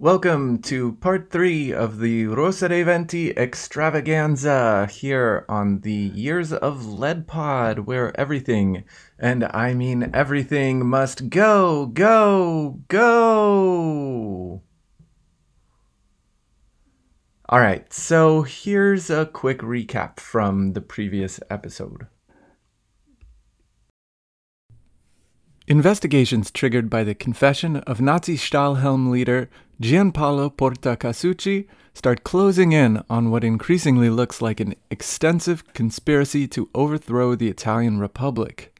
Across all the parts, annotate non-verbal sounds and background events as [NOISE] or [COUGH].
Welcome to part three of the Rosa dei Venti extravaganza here on the Years of Lead Pod, where everything, and I mean everything, must go, go, go. All right, so here's a quick recap from the previous episode. Investigations triggered by the confession of Nazi Stahlhelm leader Gianpaolo Porta Casucci start closing in on what increasingly looks like an extensive conspiracy to overthrow the Italian Republic.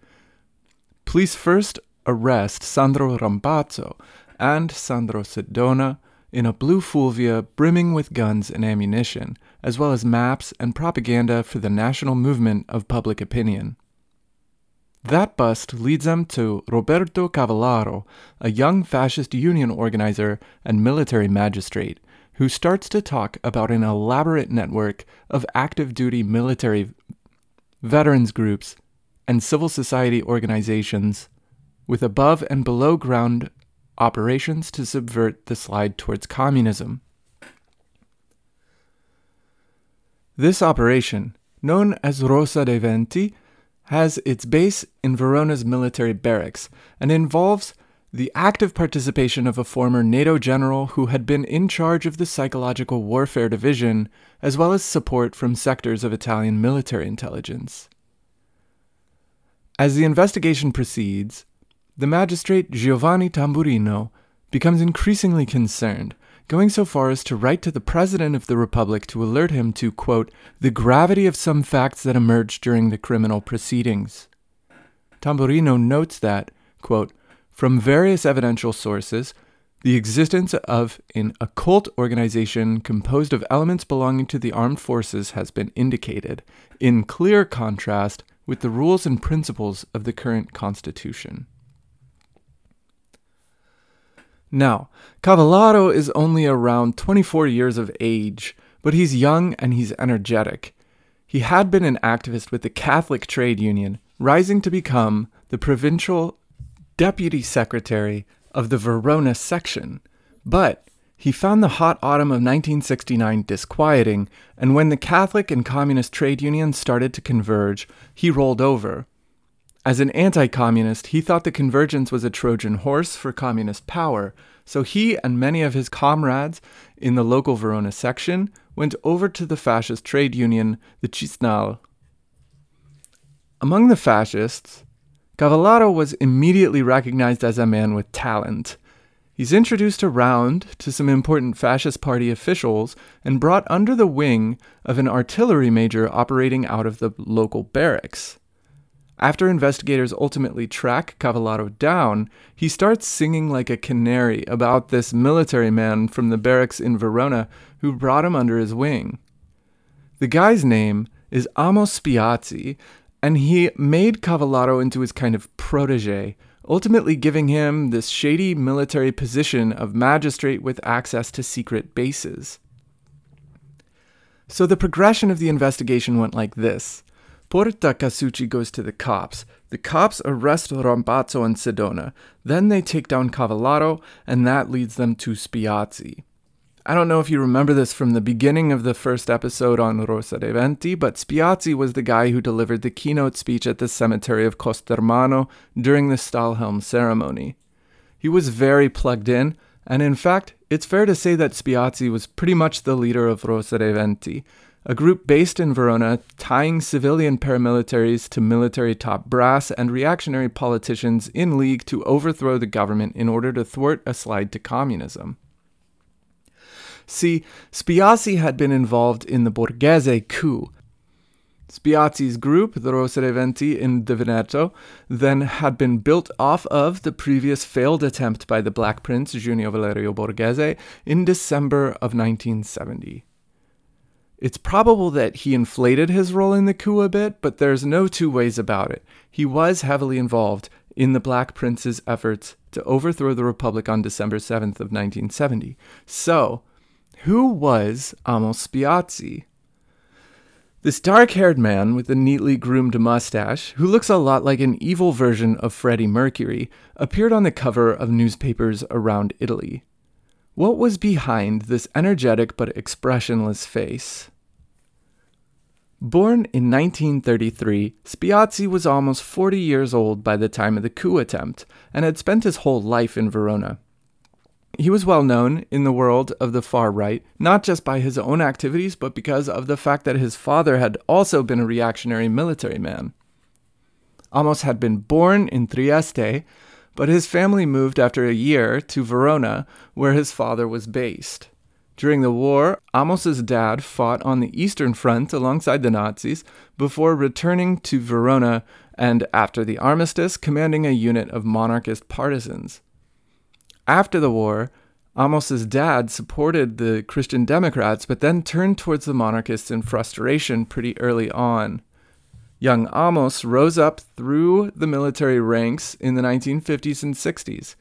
Police first arrest Sandro Rampazzo and Sandro Sedona in a blue Fulvia brimming with guns and ammunition, as well as maps and propaganda for the national movement of public opinion. That bust leads them to Roberto Cavallaro, a young fascist union organizer and military magistrate, who starts to talk about an elaborate network of active duty military veterans groups and civil society organizations with above and below ground operations to subvert the slide towards communism. This operation, known as Rosa dei Venti, has its base in Verona's military barracks and involves the active participation of a former NATO general who had been in charge of the Psychological Warfare Division, as well as support from sectors of Italian military intelligence. As the investigation proceeds, the magistrate Giovanni Tamburino becomes increasingly concerned going so far as to write to the President of the Republic to alert him to, quote, the gravity of some facts that emerged during the criminal proceedings. Tamburino notes that, quote, from various evidential sources, the existence of an occult organization composed of elements belonging to the armed forces has been indicated, in clear contrast with the rules and principles of the current Constitution. Now, Cavallaro is only around 24 years of age, but he's young and he's energetic. He had been an activist with the Catholic Trade Union, rising to become the provincial deputy secretary of the Verona section. But he found the hot autumn of 1969 disquieting, and when the Catholic and Communist trade unions started to converge, he rolled over. As an anti communist, he thought the convergence was a Trojan horse for communist power, so he and many of his comrades in the local Verona section went over to the fascist trade union, the Cisnal. Among the fascists, Cavallaro was immediately recognized as a man with talent. He's introduced around to some important fascist party officials and brought under the wing of an artillery major operating out of the local barracks. After investigators ultimately track Cavallaro down, he starts singing like a canary about this military man from the barracks in Verona who brought him under his wing. The guy's name is Amos Spiazzi, and he made Cavallaro into his kind of protege, ultimately giving him this shady military position of magistrate with access to secret bases. So the progression of the investigation went like this. Porta Casucci goes to the cops. The cops arrest Rampazzo and Sedona. Then they take down Cavallaro, and that leads them to Spiazzi. I don't know if you remember this from the beginning of the first episode on Rosa dei Venti, but Spiazzi was the guy who delivered the keynote speech at the cemetery of Costermano during the Stahlhelm ceremony. He was very plugged in, and in fact, it's fair to say that Spiazzi was pretty much the leader of Rosa dei Venti a group based in Verona tying civilian paramilitaries to military top brass and reactionary politicians in league to overthrow the government in order to thwart a slide to communism. See, Spiazzi had been involved in the Borghese coup. Spiazzi's group, the Rosa dei Venti in the Veneto, then had been built off of the previous failed attempt by the Black Prince, Junio Valerio Borghese, in December of 1970. It's probable that he inflated his role in the coup a bit, but there's no two ways about it. He was heavily involved in the Black Prince's efforts to overthrow the Republic on December 7th of 1970. So, who was Amos Spiazzi? This dark-haired man with a neatly groomed mustache, who looks a lot like an evil version of Freddie Mercury, appeared on the cover of newspapers around Italy. What was behind this energetic but expressionless face? Born in 1933, Spiazzi was almost 40 years old by the time of the coup attempt and had spent his whole life in Verona. He was well known in the world of the far right, not just by his own activities, but because of the fact that his father had also been a reactionary military man. Amos had been born in Trieste, but his family moved after a year to Verona, where his father was based. During the war, Amos's dad fought on the Eastern Front alongside the Nazis before returning to Verona and, after the armistice, commanding a unit of monarchist partisans. After the war, Amos's dad supported the Christian Democrats, but then turned towards the monarchists in frustration pretty early on. Young Amos rose up through the military ranks in the 1950s and 60s.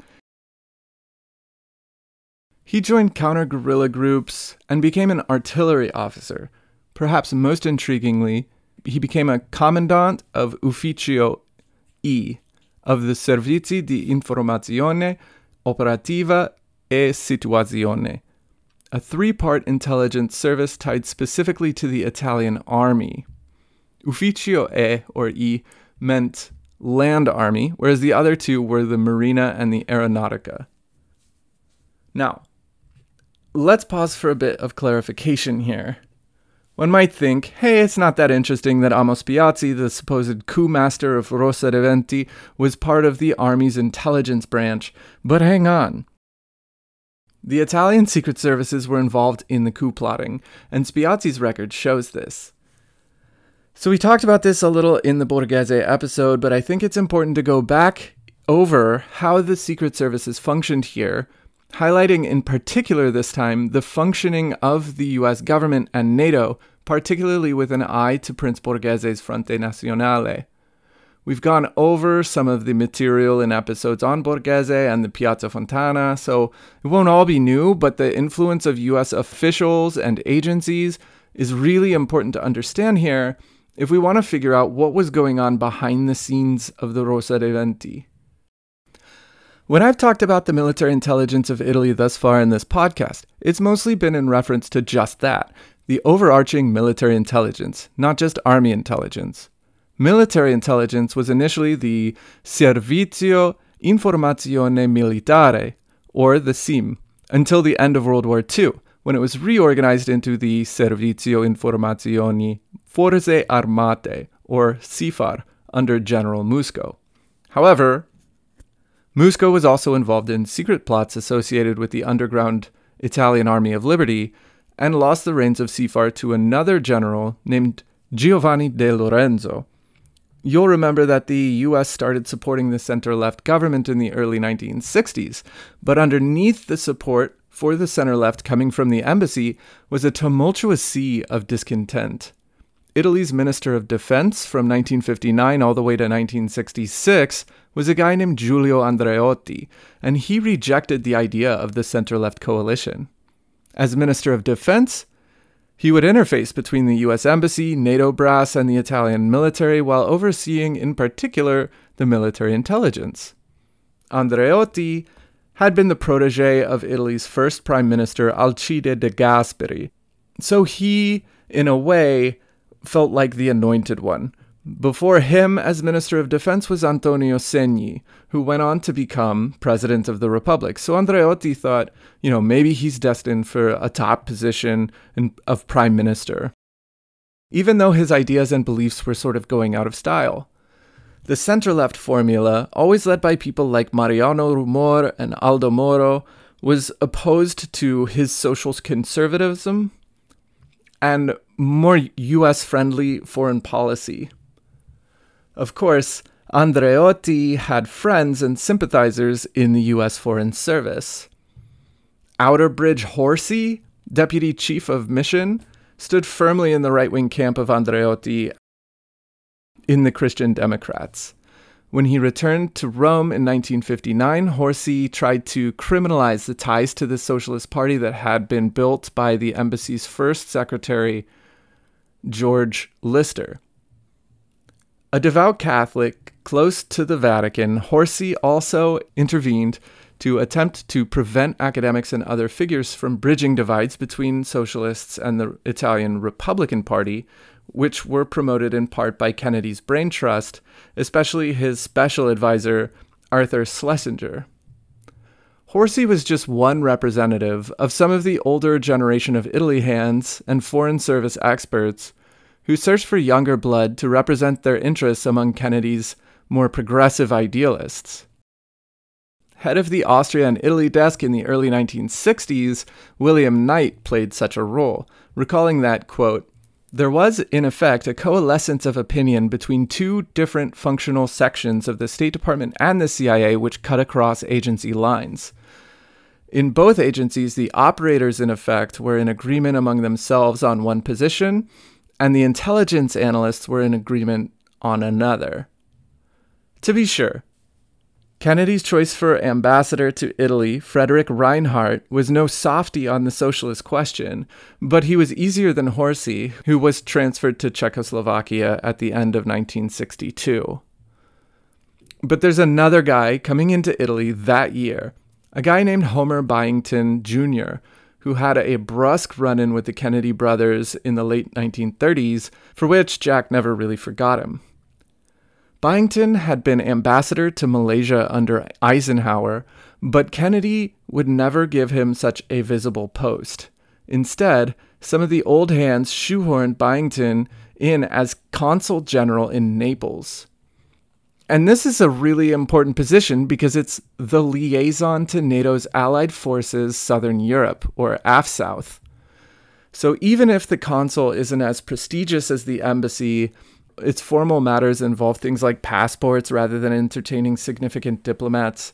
He joined counter guerrilla groups and became an artillery officer. Perhaps most intriguingly, he became a commandant of Ufficio E of the Servizi di Informazione Operativa e Situazione, a three part intelligence service tied specifically to the Italian army. Ufficio E or E meant land army, whereas the other two were the Marina and the Aeronautica. Now, let's pause for a bit of clarification here. One might think, hey, it's not that interesting that Amos Spiazzi, the supposed coup master of Rosa was part of the army's intelligence branch. But hang on. The Italian secret services were involved in the coup plotting, and Spiazzi's record shows this. So we talked about this a little in the Borghese episode, but I think it's important to go back over how the Secret Services functioned here, highlighting in particular this time the functioning of the US government and NATO, particularly with an eye to Prince Borghese's Fronte Nazionale. We've gone over some of the material in episodes on Borghese and the Piazza Fontana, so it won't all be new, but the influence of US officials and agencies is really important to understand here if we want to figure out what was going on behind the scenes of the Rosa dei Venti. When I've talked about the military intelligence of Italy thus far in this podcast, it's mostly been in reference to just that the overarching military intelligence, not just army intelligence. Military intelligence was initially the Servizio Informazione Militare, or the SIM, until the end of World War II, when it was reorganized into the Servizio Informazioni Forze Armate, or SIFAR, under General Musco. However, Musco was also involved in secret plots associated with the underground Italian Army of Liberty and lost the reins of SIFAR to another general named Giovanni De Lorenzo. You'll remember that the US started supporting the center left government in the early 1960s, but underneath the support for the center left coming from the embassy was a tumultuous sea of discontent. Italy's Minister of Defense from 1959 all the way to 1966 was a guy named Giulio Andreotti, and he rejected the idea of the center left coalition. As Minister of Defense, he would interface between the US Embassy, NATO brass, and the Italian military while overseeing, in particular, the military intelligence. Andreotti had been the protege of Italy's first Prime Minister Alcide de Gasperi. So he, in a way, felt like the anointed one. Before him, as Minister of Defense, was Antonio Segni, who went on to become President of the Republic. So Andreotti thought, you know, maybe he's destined for a top position of Prime Minister. Even though his ideas and beliefs were sort of going out of style. The center left formula, always led by people like Mariano Rumor and Aldo Moro, was opposed to his social conservatism and more US friendly foreign policy. Of course, Andreotti had friends and sympathizers in the US Foreign Service. Outerbridge Horsey, deputy chief of mission, stood firmly in the right wing camp of Andreotti in the Christian Democrats. When he returned to Rome in 1959, Horsey tried to criminalize the ties to the Socialist Party that had been built by the embassy's first secretary, George Lister. A devout Catholic close to the Vatican, Horsey also intervened to attempt to prevent academics and other figures from bridging divides between socialists and the Italian Republican Party, which were promoted in part by Kennedy's Brain Trust, especially his special advisor, Arthur Schlesinger. Horsey was just one representative of some of the older generation of Italy hands and Foreign Service experts who searched for younger blood to represent their interests among Kennedy's more progressive idealists. Head of the Austria and Italy desk in the early 1960s, William Knight played such a role, recalling that, quote, there was, in effect, a coalescence of opinion between two different functional sections of the State Department and the CIA which cut across agency lines. In both agencies, the operators, in effect, were in agreement among themselves on one position, and the intelligence analysts were in agreement on another. To be sure, Kennedy's choice for ambassador to Italy, Frederick Reinhardt, was no softy on the socialist question, but he was easier than Horsey, who was transferred to Czechoslovakia at the end of 1962. But there's another guy coming into Italy that year, a guy named Homer Byington Jr., who had a brusque run in with the Kennedy brothers in the late 1930s, for which Jack never really forgot him. Byington had been ambassador to Malaysia under Eisenhower, but Kennedy would never give him such a visible post. Instead, some of the old hands shoehorned Byington in as consul general in Naples. And this is a really important position because it's the liaison to NATO's Allied Forces Southern Europe, or AFSouth. So even if the consul isn't as prestigious as the embassy, its formal matters involve things like passports rather than entertaining significant diplomats.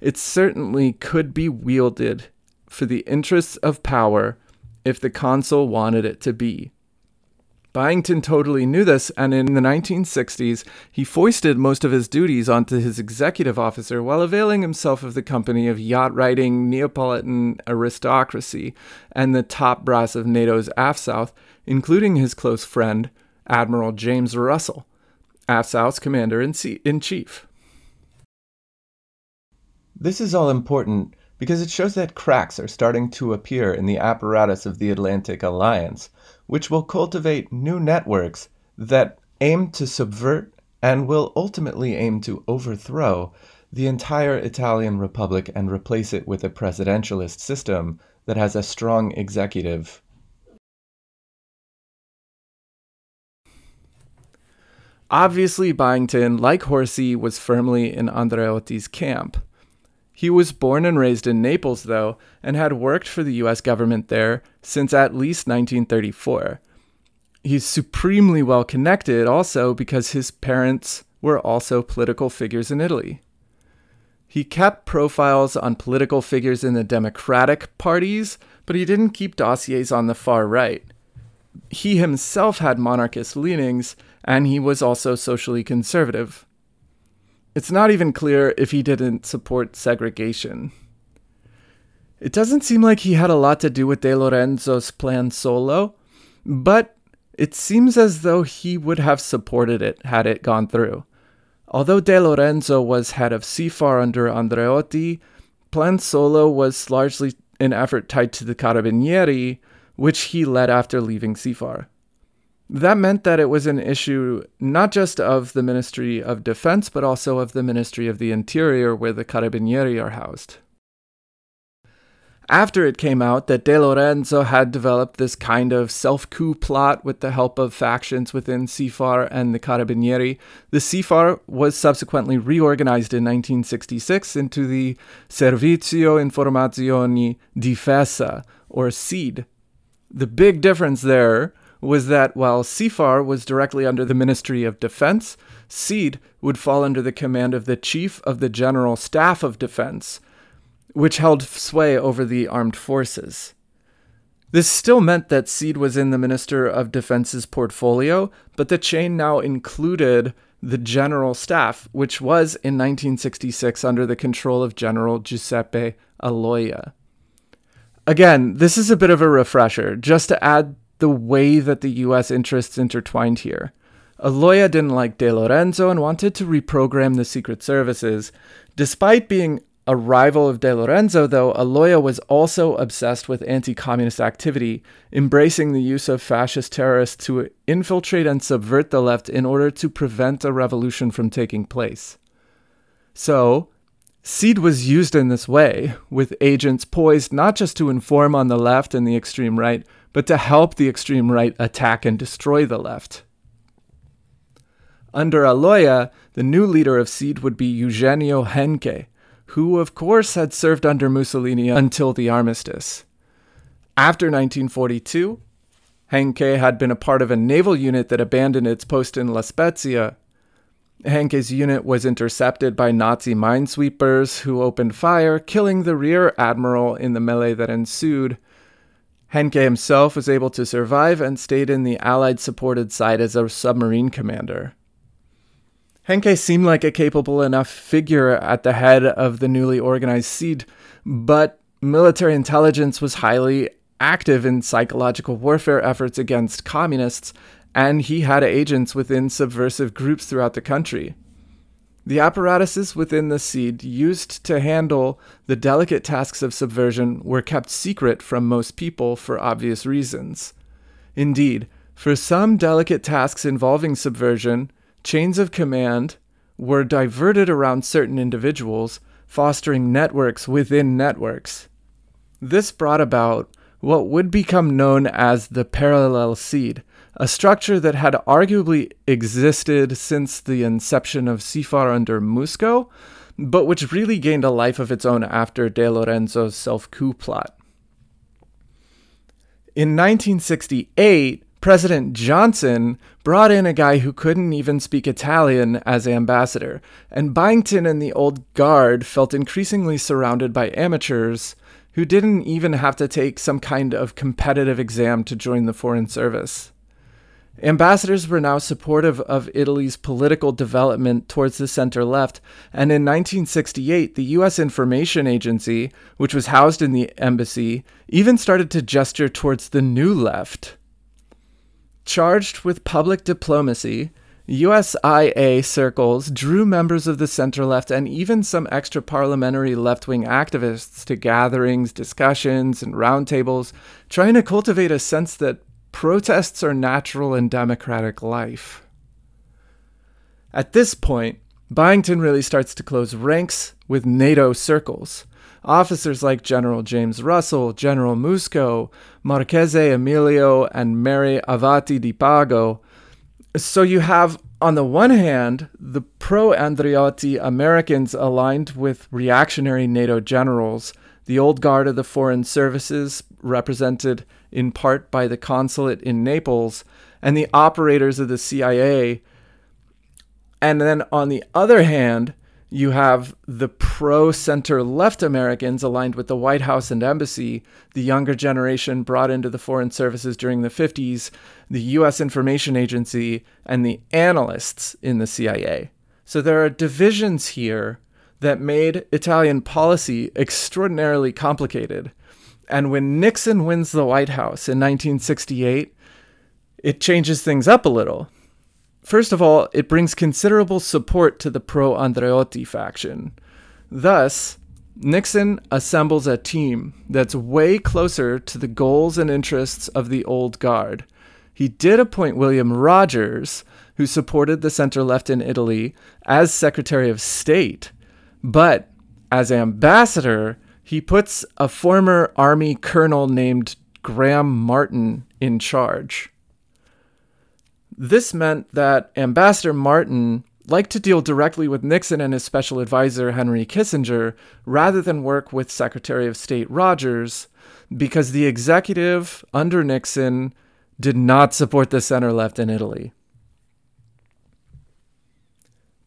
It certainly could be wielded for the interests of power if the consul wanted it to be. Byington totally knew this, and in the 1960s, he foisted most of his duties onto his executive officer while availing himself of the company of yacht riding Neapolitan aristocracy and the top brass of NATO's AFSouth, including his close friend, Admiral James Russell, AFSouth's commander in chief. This is all important because it shows that cracks are starting to appear in the apparatus of the Atlantic Alliance, which will cultivate new networks that aim to subvert and will ultimately aim to overthrow the entire Italian Republic and replace it with a presidentialist system that has a strong executive Obviously, Byington, like Horsey, was firmly in Andreotti's camp. He was born and raised in Naples, though, and had worked for the US government there since at least 1934. He's supremely well connected also because his parents were also political figures in Italy. He kept profiles on political figures in the Democratic parties, but he didn't keep dossiers on the far right. He himself had monarchist leanings, and he was also socially conservative. It's not even clear if he didn't support segregation. It doesn't seem like he had a lot to do with De Lorenzo's plan solo, but it seems as though he would have supported it had it gone through. Although De Lorenzo was head of SIFAR under Andreotti, Plan Solo was largely an effort tied to the Carabinieri, which he led after leaving SIFAR. That meant that it was an issue not just of the Ministry of Defense, but also of the Ministry of the Interior, where the Carabinieri are housed. After it came out that De Lorenzo had developed this kind of self coup plot with the help of factions within SIFAR and the Carabinieri, the SIFAR was subsequently reorganized in 1966 into the Servizio Informazioni Difesa, or SID. The big difference there was that while SIFAR was directly under the Ministry of Defense, SID would fall under the command of the Chief of the General Staff of Defense, which held sway over the armed forces. This still meant that SID was in the Minister of Defense's portfolio, but the chain now included the General Staff, which was in 1966 under the control of General Giuseppe Aloia. Again, this is a bit of a refresher, just to add the way that the US interests intertwined here. Aloia didn't like De Lorenzo and wanted to reprogram the Secret Services, despite being a rival of De Lorenzo, though, Aloia was also obsessed with anti communist activity, embracing the use of fascist terrorists to infiltrate and subvert the left in order to prevent a revolution from taking place. So, SID was used in this way, with agents poised not just to inform on the left and the extreme right, but to help the extreme right attack and destroy the left. Under Aloia, the new leader of SID would be Eugenio Henke, who of course had served under Mussolini until the armistice. After 1942, Henke had been a part of a naval unit that abandoned its post in La Spezia. Henke's unit was intercepted by Nazi minesweepers who opened fire, killing the rear admiral in the melee that ensued. Henke himself was able to survive and stayed in the Allied supported side as a submarine commander. Henke seemed like a capable enough figure at the head of the newly organized SID, but military intelligence was highly active in psychological warfare efforts against communists, and he had agents within subversive groups throughout the country. The apparatuses within the SID used to handle the delicate tasks of subversion were kept secret from most people for obvious reasons. Indeed, for some delicate tasks involving subversion, chains of command were diverted around certain individuals, fostering networks within networks. This brought about what would become known as the parallel SID, a structure that had arguably existed since the inception of SIFAR under Musco, but which really gained a life of its own after De Lorenzo's self coup plot. In 1968, President Johnson brought in a guy who couldn't even speak Italian as ambassador, and Byington and the old guard felt increasingly surrounded by amateurs who didn't even have to take some kind of competitive exam to join the Foreign Service. Ambassadors were now supportive of Italy's political development towards the center left, and in 1968, the U.S. Information Agency, which was housed in the embassy, even started to gesture towards the new left. Charged with public diplomacy, USIA circles drew members of the center left and even some extra parliamentary left wing activists to gatherings, discussions, and roundtables, trying to cultivate a sense that protests are natural in democratic life. At this point, Byington really starts to close ranks with NATO circles. Officers like General James Russell, General Musco, Marchese Emilio, and Mary Avati di Pago. So you have, on the one hand, the pro Andreotti Americans aligned with reactionary NATO generals, the old guard of the foreign services, represented in part by the consulate in Naples, and the operators of the CIA. And then on the other hand, you have the pro center left Americans aligned with the White House and embassy, the younger generation brought into the foreign services during the 50s, the US Information Agency, and the analysts in the CIA. So there are divisions here that made Italian policy extraordinarily complicated. And when Nixon wins the White House in 1968, it changes things up a little First of all, it brings considerable support to the pro Andreotti faction. Thus, Nixon assembles a team that's way closer to the goals and interests of the old guard. He did appoint William Rogers, who supported the center left in Italy, as Secretary of State. But as ambassador, he puts a former Army colonel named Graham Martin in charge. This meant that Ambassador Martin liked to deal directly with Nixon and his special advisor, Henry Kissinger, rather than work with Secretary of State Rogers, because the executive under Nixon did not support the center left in Italy.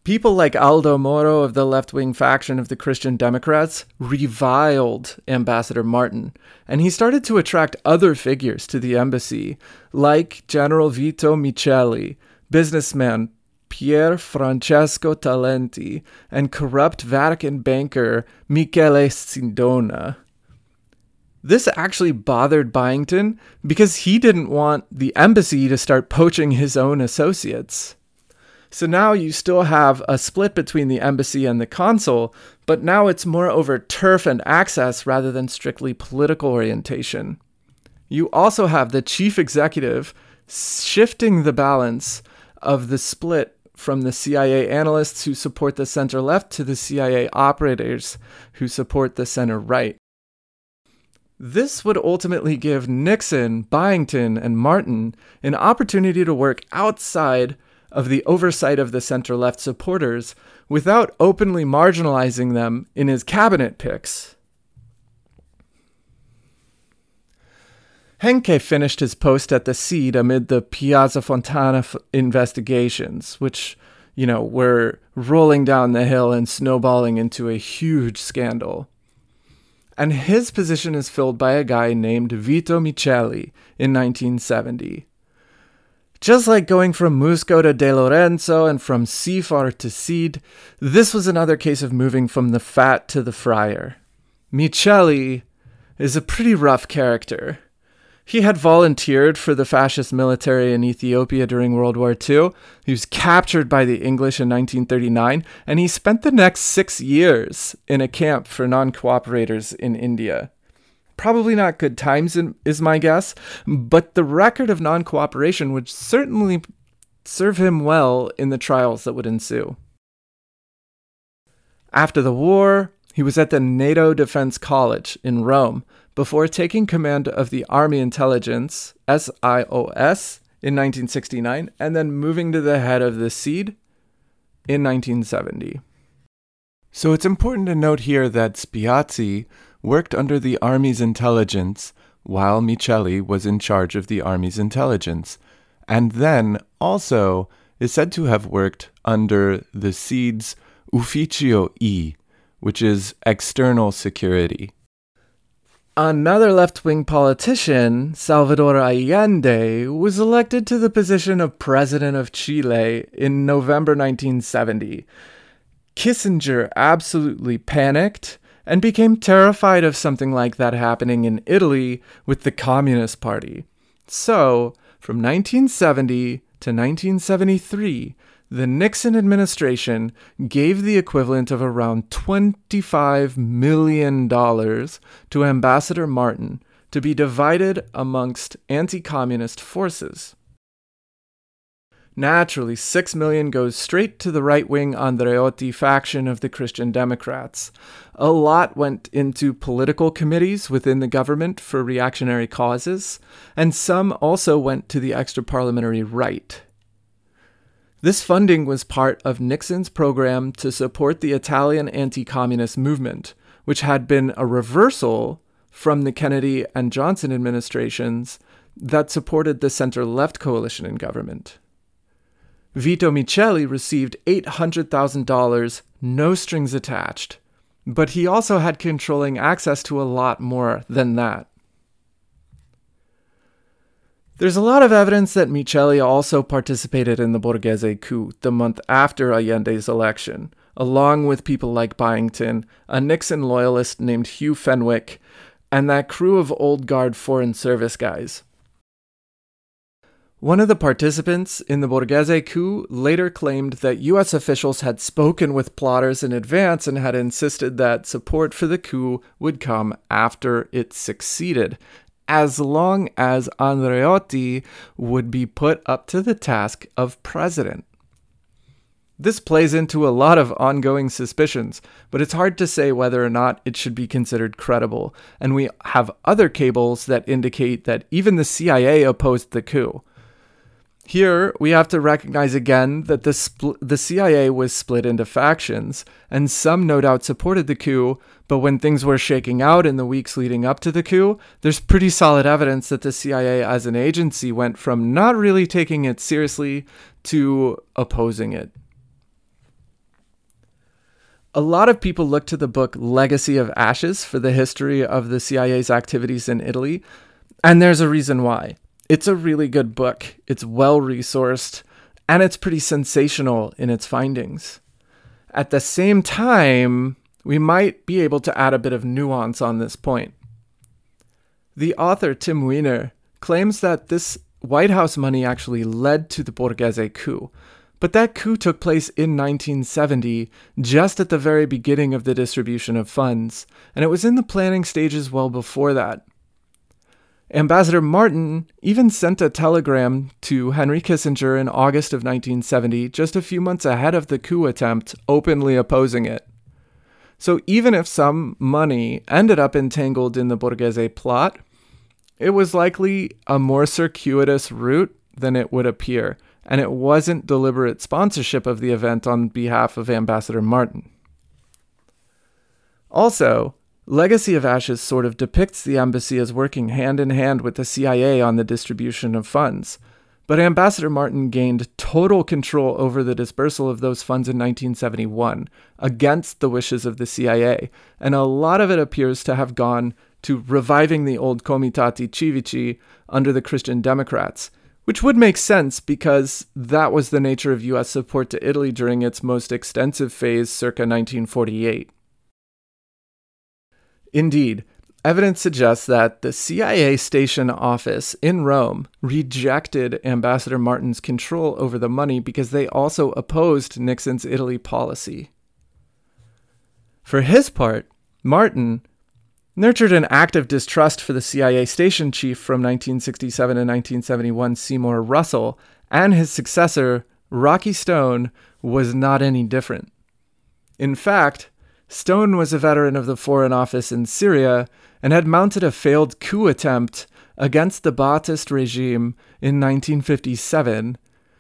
People like Aldo Moro of the left wing faction of the Christian Democrats reviled Ambassador Martin, and he started to attract other figures to the embassy, like General Vito Miceli, businessman Pier Francesco Talenti, and corrupt Vatican banker Michele Sindona. This actually bothered Byington because he didn't want the embassy to start poaching his own associates. So now you still have a split between the embassy and the consul, but now it's more over turf and access rather than strictly political orientation. You also have the chief executive shifting the balance of the split from the CIA analysts who support the center left to the CIA operators who support the center right. This would ultimately give Nixon, Byington, and Martin an opportunity to work outside of the oversight of the center left supporters without openly marginalizing them in his cabinet picks. Henke finished his post at the SID amid the Piazza Fontana f- investigations, which, you know, were rolling down the hill and snowballing into a huge scandal. And his position is filled by a guy named Vito Miceli in 1970. Just like going from Musco to De Lorenzo and from SIFAR to SID, this was another case of moving from the fat to the friar. Miceli is a pretty rough character. He had volunteered for the fascist military in Ethiopia during World War II. He was captured by the English in 1939, and he spent the next six years in a camp for non cooperators in India. Probably not good times, is my guess, but the record of non cooperation would certainly serve him well in the trials that would ensue. After the war, he was at the NATO Defense College in Rome before taking command of the Army Intelligence, SIOS, in 1969, and then moving to the head of the SID in 1970. So it's important to note here that Spiazzi worked under the Army's intelligence while Miceli was in charge of the Army's intelligence, and then also is said to have worked under the SID's Ufficio E, which is external security. Another left wing politician, Salvador Allende, was elected to the position of President of Chile in November 1970. Kissinger absolutely panicked and became terrified of something like that happening in Italy with the Communist Party. So, from 1970 to 1973, the Nixon administration gave the equivalent of around $25 million to Ambassador Martin to be divided amongst anti communist forces. Naturally, 6 million goes straight to the right wing Andreotti faction of the Christian Democrats. A lot went into political committees within the government for reactionary causes, and some also went to the extra parliamentary right. This funding was part of Nixon's program to support the Italian anti communist movement, which had been a reversal from the Kennedy and Johnson administrations that supported the center left coalition in government. Vito Miceli received $800,000, no strings attached, but he also had controlling access to a lot more than that. There's a lot of evidence that Miceli also participated in the Borghese coup the month after Allende's election, along with people like Byington, a Nixon loyalist named Hugh Fenwick, and that crew of old guard Foreign Service guys. One of the participants in the Borghese coup later claimed that US officials had spoken with plotters in advance and had insisted that support for the coup would come after it succeeded, as long as Andreotti would be put up to the task of president. This plays into a lot of ongoing suspicions, but it's hard to say whether or not it should be considered credible, and we have other cables that indicate that even the CIA opposed the coup. Here, we have to recognize again that the, spl- the CIA was split into factions, and some no doubt supported the coup, but when things were shaking out in the weeks leading up to the coup, there's pretty solid evidence that the CIA as an agency went from not really taking it seriously to opposing it. A lot of people look to the book Legacy of Ashes for the history of the CIA's activities in Italy, and there's a reason why. It's a really good book. It's well resourced and it's pretty sensational in its findings. At the same time, we might be able to add a bit of nuance on this point. The author, Tim Weiner, claims that this White House money actually led to the Borghese coup, But that coup took place in 1970, just at the very beginning of the distribution of funds, and it was in the planning stages well before that. Ambassador Martin even sent a telegram to Henry Kissinger in August of 1970, just a few months ahead of the coup attempt, openly opposing it. So even if some money ended up entangled in the Borghese plot, it was likely a more circuitous route than it would appear and it wasn't deliberate sponsorship of the event on behalf of Ambassador Martin. Also, Legacy of Ashes sort of depicts the embassy as working hand in hand with the CIA on the distribution of funds, but Ambassador Martin gained total control over the dispersal of those funds in 1971 against the wishes of the CIA, and a lot of it appears to have gone to reviving the old Comitati Civici under the Christian Democrats, which would make sense because that was the nature of US support to Italy during its most extensive phase circa 1948. Indeed, evidence suggests that the CIA station office in Rome rejected Ambassador Martin's control over the money because they also opposed Nixon's Italy policy. For his part, Martin nurtured an active distrust for the CIA station chief from 1967 to 1971, Seymour Russell, and his successor, Rocky Stone, was not any different. In fact, Stone was a veteran of the Foreign Office in Syria and had mounted a failed coup attempt against the Ba'athist regime in 1957,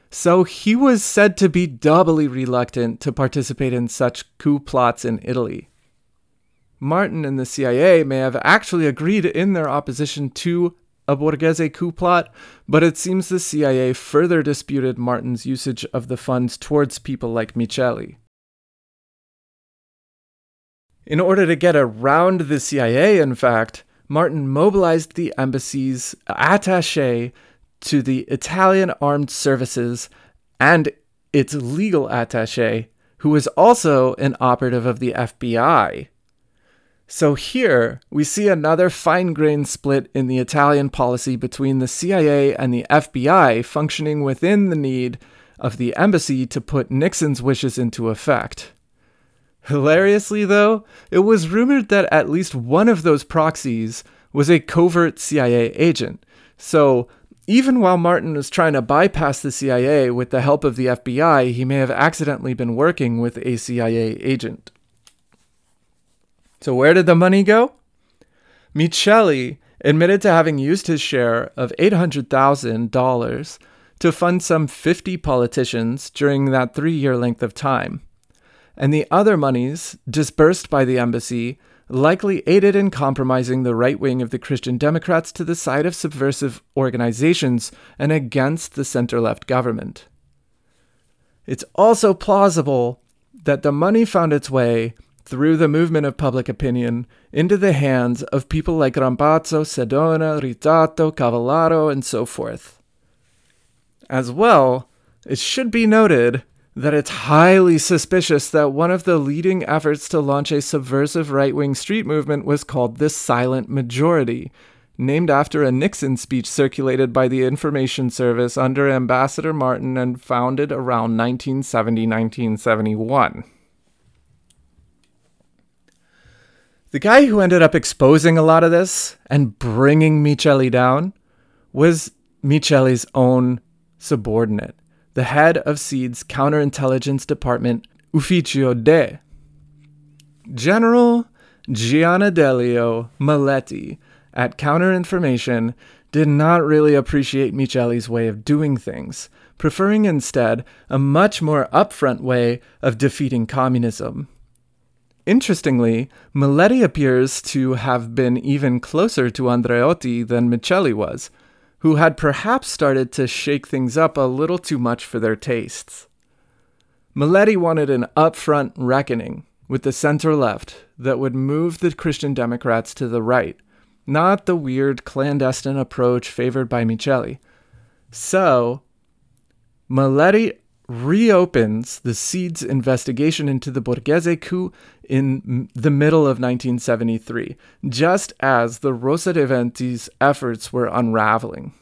so he was said to be doubly reluctant to participate in such coup plots in Italy. Martin and the CIA may have actually agreed in their opposition to a Borghese coup plot, but it seems the CIA further disputed Martin's usage of the funds towards people like Miceli. In order to get around the CIA, in fact, Martin mobilized the embassy's attache to the Italian Armed Services and its legal attache, who was also an operative of the FBI. So here we see another fine grained split in the Italian policy between the CIA and the FBI functioning within the need of the embassy to put Nixon's wishes into effect. Hilariously, though, it was rumored that at least one of those proxies was a covert CIA agent. So, even while Martin was trying to bypass the CIA with the help of the FBI, he may have accidentally been working with a CIA agent. So, where did the money go? Miceli admitted to having used his share of $800,000 to fund some 50 politicians during that three year length of time. And the other monies, disbursed by the embassy, likely aided in compromising the right wing of the Christian Democrats to the side of subversive organizations and against the center left government. It's also plausible that the money found its way through the movement of public opinion into the hands of people like Rampazzo, Sedona, Rizzato, Cavallaro, and so forth. As well, it should be noted that it's highly suspicious that one of the leading efforts to launch a subversive right wing street movement was called the Silent Majority, named after a Nixon speech circulated by the Information Service under Ambassador Martin and founded around 1970 1971. The guy who ended up exposing a lot of this and bringing Miceli down was Miceli's own subordinate, the head of SID's counterintelligence department, Ufficio De. General Gianadelio Maletti at Counterinformation did not really appreciate Miceli's way of doing things, preferring instead a much more upfront way of defeating communism. Interestingly, Maletti appears to have been even closer to Andreotti than Miceli was, who had perhaps started to shake things up a little too much for their tastes. Maletti wanted an upfront reckoning with the center left that would move the Christian Democrats to the right, not the weird clandestine approach favored by Miceli. So, Maletti reopens the SID's investigation into the Borghese coup in the middle of 1973, just as the Rosa dei Venti's efforts were unraveling.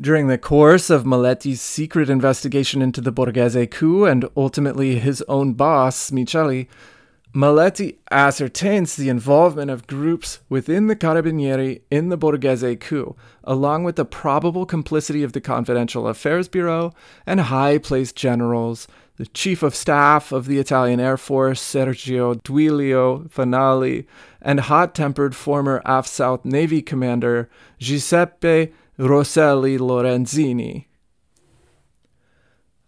During the course of Maletti's secret investigation into the Borghese coup and ultimately his own boss, Miceli, Maletti ascertains the involvement of groups within the Carabinieri in the Borghese coup, along with the probable complicity of the Confidential Affairs Bureau and high placed generals, the Chief of Staff of the Italian Air Force, Sergio Duilio Fanali, and hot tempered former AF South Navy Commander Giuseppe Rosselli Lorenzini.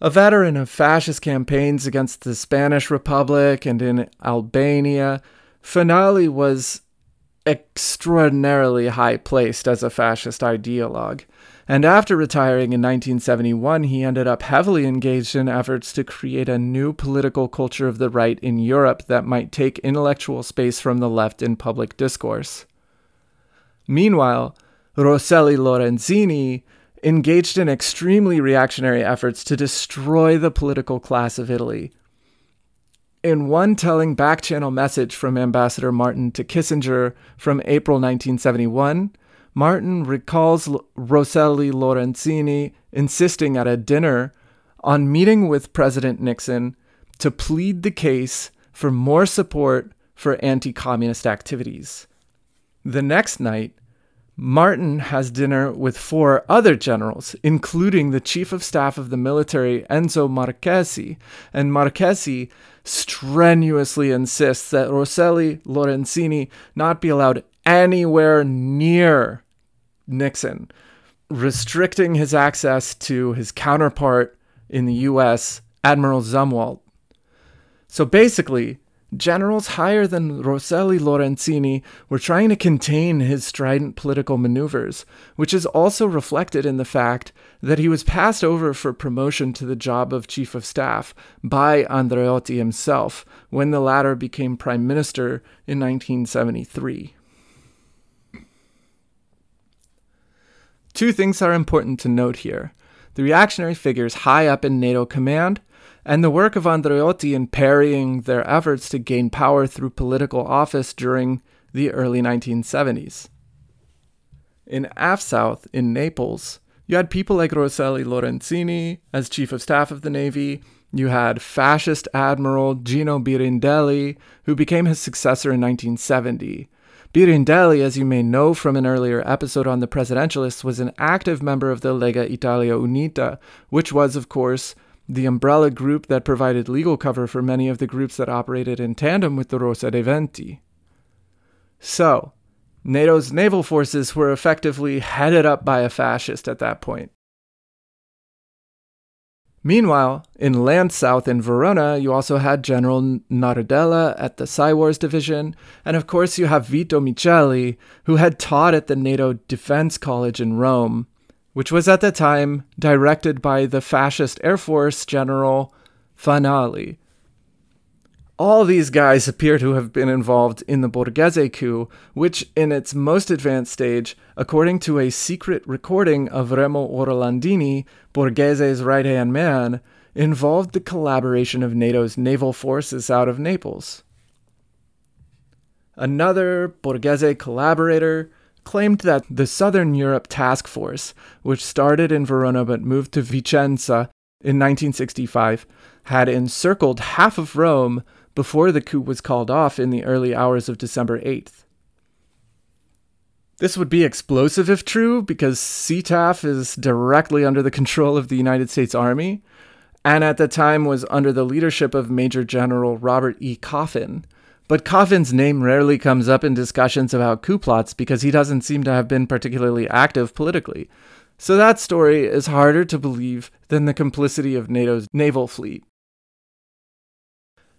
A veteran of fascist campaigns against the Spanish Republic and in Albania, Fanali was extraordinarily high placed as a fascist ideologue. And after retiring in 1971, he ended up heavily engaged in efforts to create a new political culture of the right in Europe that might take intellectual space from the left in public discourse. Meanwhile, Rosselli Lorenzini engaged in extremely reactionary efforts to destroy the political class of Italy. In one telling back channel message from Ambassador Martin to Kissinger from April 1971, Martin recalls Rosselli Lorenzini insisting at a dinner on meeting with President Nixon to plead the case for more support for anti communist activities. The next night, Martin has dinner with four other generals, including the chief of staff of the military, Enzo Marchesi, and Marchesi strenuously insists that Rosselli Lorenzini not be allowed anywhere near Nixon, restricting his access to his counterpart in the US, Admiral Zumwalt. So basically, Generals higher than Rosselli Lorenzini were trying to contain his strident political maneuvers, which is also reflected in the fact that he was passed over for promotion to the job of Chief of Staff by Andreotti himself when the latter became Prime Minister in 1973. Two things are important to note here. The reactionary figures high up in NATO command and the work of Andreotti in parrying their efforts to gain power through political office during the early 1970s. In AF South, in Naples, you had people like Rosselli Lorenzini as chief of staff of the Navy. You had fascist Admiral Gino Birindelli, who became his successor in 1970. Birindelli, as you may know from an earlier episode on the Presidentialists, was an active member of the Lega Italia Unita, which was, of course, the umbrella group that provided legal cover for many of the groups that operated in tandem with the Rosa dei Venti. So, NATO's naval forces were effectively headed up by a fascist at that point. Meanwhile, in land south in Verona, you also had General Nardella at the Psywars Division, and of course you have Vito Miceli, who had taught at the NATO Defense College in Rome, which was at the time directed by the fascist Air Force General Fanali. All these guys appear to have been involved in the Borghese coup, which, in its most advanced stage, according to a secret recording of Remo Orlandini, Borghese's right hand man, involved the collaboration of NATO's naval forces out of Naples. Another Borghese collaborator, claimed that the Southern Europe Task Force, which started in Verona but moved to Vicenza in 1965, had encircled half of Rome before the coup was called off in the early hours of December 8th. This would be explosive if true, because SETAF is directly under the control of the United States Army, and at the time was under the leadership of Major General Robert E. Coffin, but Coffin's name rarely comes up in discussions about coup plots because he doesn't seem to have been particularly active politically. So that story is harder to believe than the complicity of NATO's naval fleet.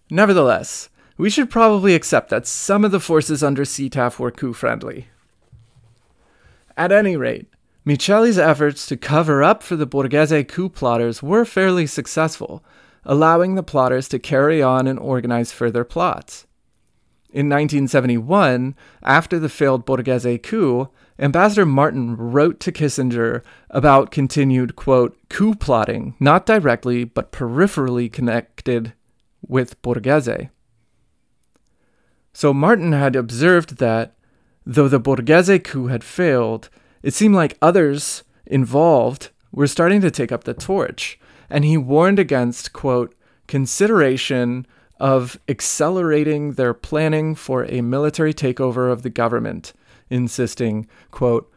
Nevertheless, we should probably accept that some of the forces under SETAF were coup friendly. At any rate, Miceli's efforts to cover up for the Borghese coup plotters were fairly successful, allowing the plotters to carry on and organize further plots. In 1971, after the failed Borghese coup, Ambassador Martin wrote to Kissinger about continued, quote, coup plotting, not directly, but peripherally connected with Borghese. So Martin had observed that, though the Borghese coup had failed, it seemed like others involved were starting to take up the torch, and he warned against, quote, consideration of accelerating their planning for a military takeover of the government, insisting, quote,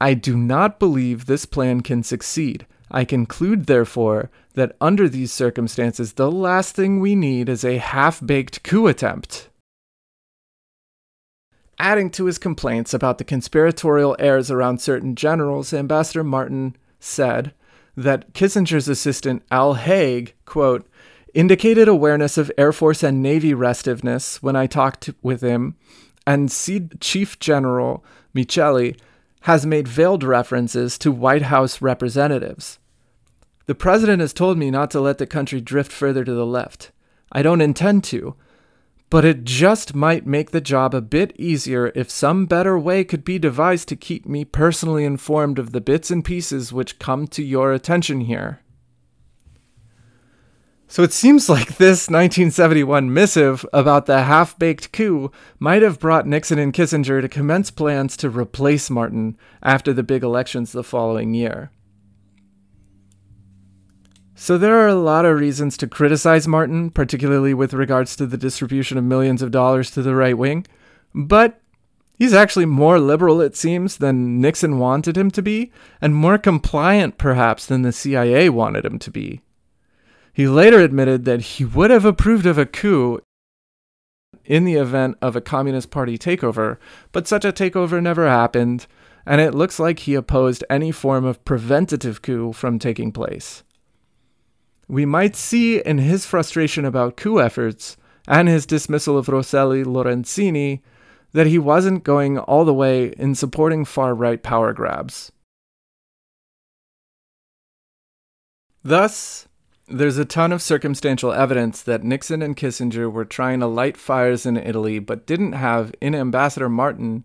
I do not believe this plan can succeed. I conclude, therefore, that under these circumstances, the last thing we need is a half baked coup attempt. Adding to his complaints about the conspiratorial airs around certain generals, Ambassador Martin said that Kissinger's assistant Al Haig, quote, indicated awareness of Air Force and Navy restiveness when I talked with him, and Chief General Miceli has made veiled references to White House representatives. The president has told me not to let the country drift further to the left. I don't intend to, but it just might make the job a bit easier if some better way could be devised to keep me personally informed of the bits and pieces which come to your attention here. So it seems like this 1971 missive about the half baked coup might have brought Nixon and Kissinger to commence plans to replace Martin after the big elections the following year. So there are a lot of reasons to criticize Martin, particularly with regards to the distribution of millions of dollars to the right wing, but he's actually more liberal, it seems, than Nixon wanted him to be, and more compliant, perhaps, than the CIA wanted him to be. He later admitted that he would have approved of a coup in the event of a Communist Party takeover, but such a takeover never happened, and it looks like he opposed any form of preventative coup from taking place. We might see in his frustration about coup efforts and his dismissal of Rosselli Lorenzini that he wasn't going all the way in supporting far right power grabs. Thus, there's a ton of circumstantial evidence that Nixon and Kissinger were trying to light fires in Italy, but didn't have in Ambassador Martin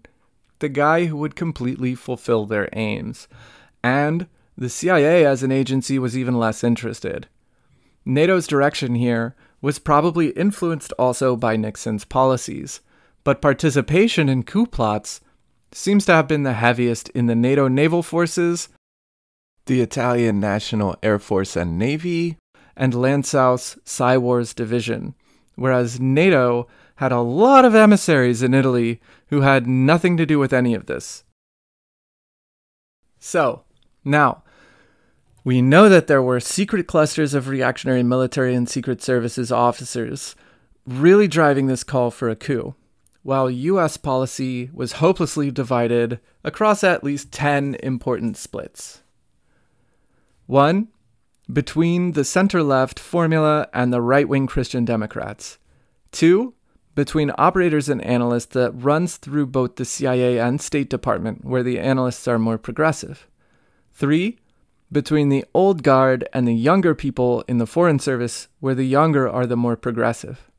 the guy who would completely fulfill their aims. And the CIA as an agency was even less interested. NATO's direction here was probably influenced also by Nixon's policies, but participation in coup plots seems to have been the heaviest in the NATO naval forces, the Italian National Air Force and Navy, and Lanzau's Psywars division, whereas NATO had a lot of emissaries in Italy who had nothing to do with any of this. So, now, we know that there were secret clusters of reactionary military and secret services officers really driving this call for a coup, while US policy was hopelessly divided across at least 10 important splits. One, between the center left formula and the right wing Christian Democrats. Two, between operators and analysts that runs through both the CIA and State Department, where the analysts are more progressive. Three, between the old guard and the younger people in the Foreign Service, where the younger are the more progressive.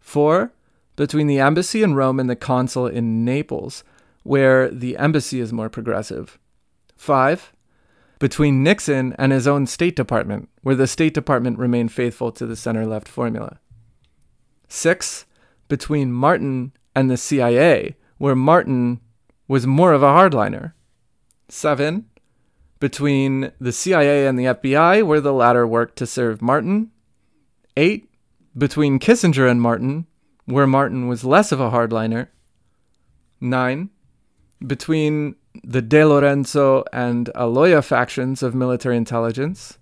Four, between the embassy in Rome and the consul in Naples, where the embassy is more progressive. Five, between Nixon and his own State Department, where the State Department remained faithful to the center left formula. Six, between Martin and the CIA, where Martin was more of a hardliner. Seven, between the CIA and the FBI, where the latter worked to serve Martin. Eight, between Kissinger and Martin, where Martin was less of a hardliner. Nine, between the De Lorenzo and Aloia factions of military intelligence,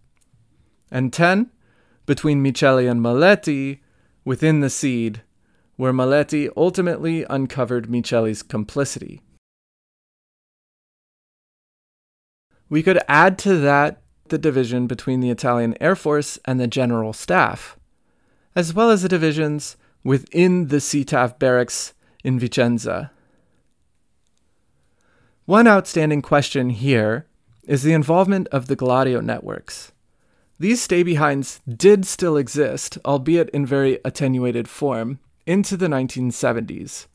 and 10 between Miceli and Maletti within the SID, where Maletti ultimately uncovered Miceli's complicity. We could add to that the division between the Italian Air Force and the General Staff, as well as the divisions within the SETAF barracks in Vicenza. One outstanding question here is the involvement of the Gladio networks. These stay behinds did still exist, albeit in very attenuated form, into the 1970s.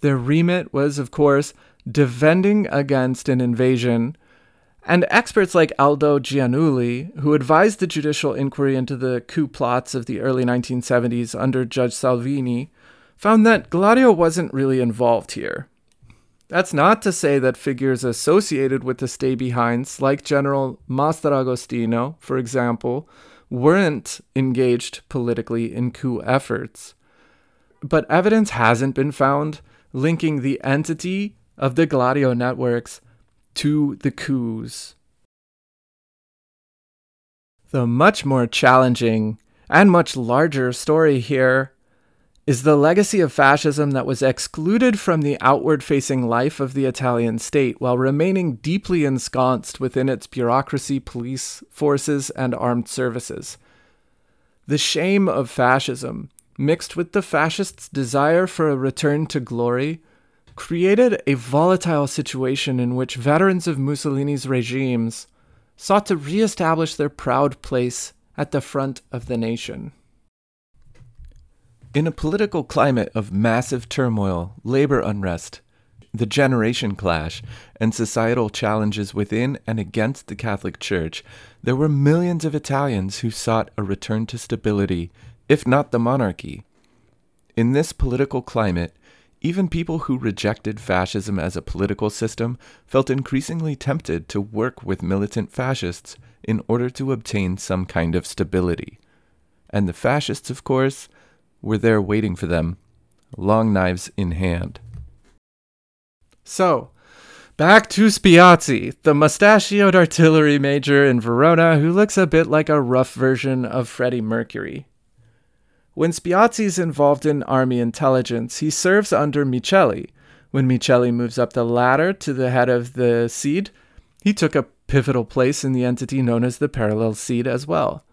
Their remit was, of course, defending against an invasion, and experts like Aldo Giannuli, who advised the judicial inquiry into the coup plots of the early 1970s under Judge Salvini, found that Gladio wasn't really involved here. That's not to say that figures associated with the stay behinds, like General Mastragostino, for example, weren't engaged politically in coup efforts. But evidence hasn't been found linking the entity of the Gladio networks to the coups. The much more challenging and much larger story here is the legacy of fascism that was excluded from the outward facing life of the Italian state while remaining deeply ensconced within its bureaucracy, police forces, and armed services. The shame of fascism, mixed with the fascists' desire for a return to glory, created a volatile situation in which veterans of Mussolini's regimes sought to re-establish their proud place at the front of the nation. In a political climate of massive turmoil, labor unrest, the generation clash, and societal challenges within and against the Catholic Church, there were millions of Italians who sought a return to stability, if not the monarchy. In this political climate, even people who rejected fascism as a political system felt increasingly tempted to work with militant fascists in order to obtain some kind of stability. And the fascists, of course, were there waiting for them, long knives in hand. So, back to Spiazzi, the mustachioed artillery major in Verona who looks a bit like a rough version of Freddie Mercury. When Spiazzi is involved in army intelligence, he serves under Miceli. When Miceli moves up the ladder to the head of the SID, he took a pivotal place in the entity known as the Parallel SID as well.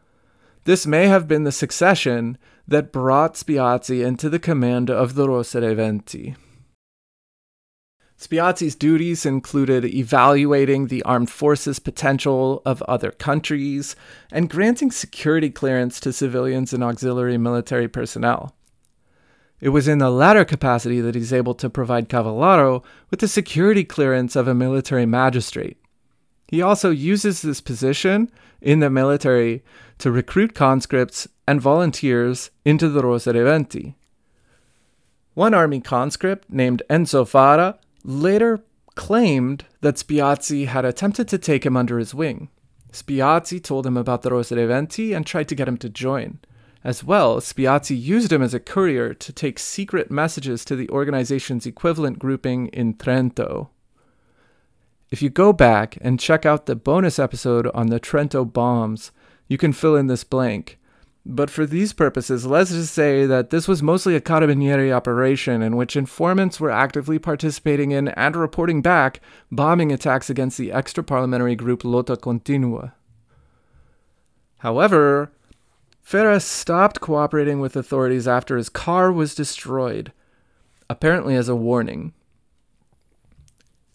This may have been the succession that brought Spiazzi into the command of the Rosa dei Venti. Spiazzi's duties included evaluating the armed forces potential of other countries and granting security clearance to civilians and auxiliary military personnel. It was in the latter capacity that he's able to provide Cavallaro with the security clearance of a military magistrate. He also uses this position in the military to recruit conscripts and volunteers into the Rosa dei Venti. One army conscript named Enzo Fara later claimed that Spiazzi had attempted to take him under his wing. Spiazzi told him about the Rosa dei Venti and tried to get him to join. As well, Spiazzi used him as a courier to take secret messages to the organization's equivalent grouping in Trento. If you go back and check out the bonus episode on the Trento bombs, you can fill in this blank. But for these purposes, let's just say that this was mostly a carabinieri operation in which informants were actively participating in and reporting back bombing attacks against the extra parliamentary group Lotta Continua. However, Fara stopped cooperating with authorities after his car was destroyed, apparently as a warning.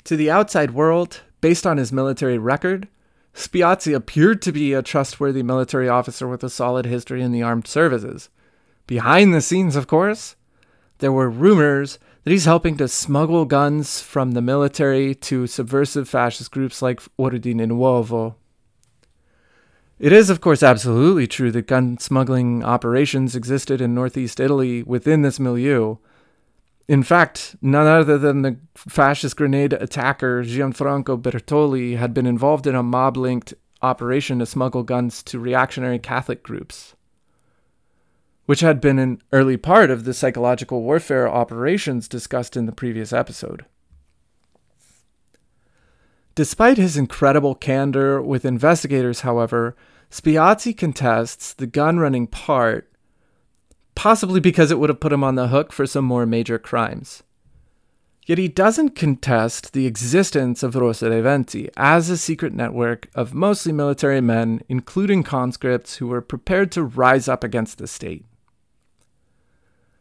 To the outside world, based on his military record, Spiazzi appeared to be a trustworthy military officer with a solid history in the armed services. Behind the scenes, of course, there were rumors that he's helping to smuggle guns from the military to subversive fascist groups like Ordine Nuovo. It is, of course, absolutely true that gun smuggling operations existed in northeast Italy within this milieu, in fact, none other than the fascist grenade attacker Gianfranco Bertoli had been involved in a mob linked operation to smuggle guns to reactionary Catholic groups, which had been an early part of the psychological warfare operations discussed in the previous episode. Despite his incredible candor with investigators, however, Spiazzi contests the gun running part possibly because it would have put him on the hook for some more major crimes. Yet he doesn't contest the existence of Rosa dei Venti as a secret network of mostly military men, including conscripts who were prepared to rise up against the state.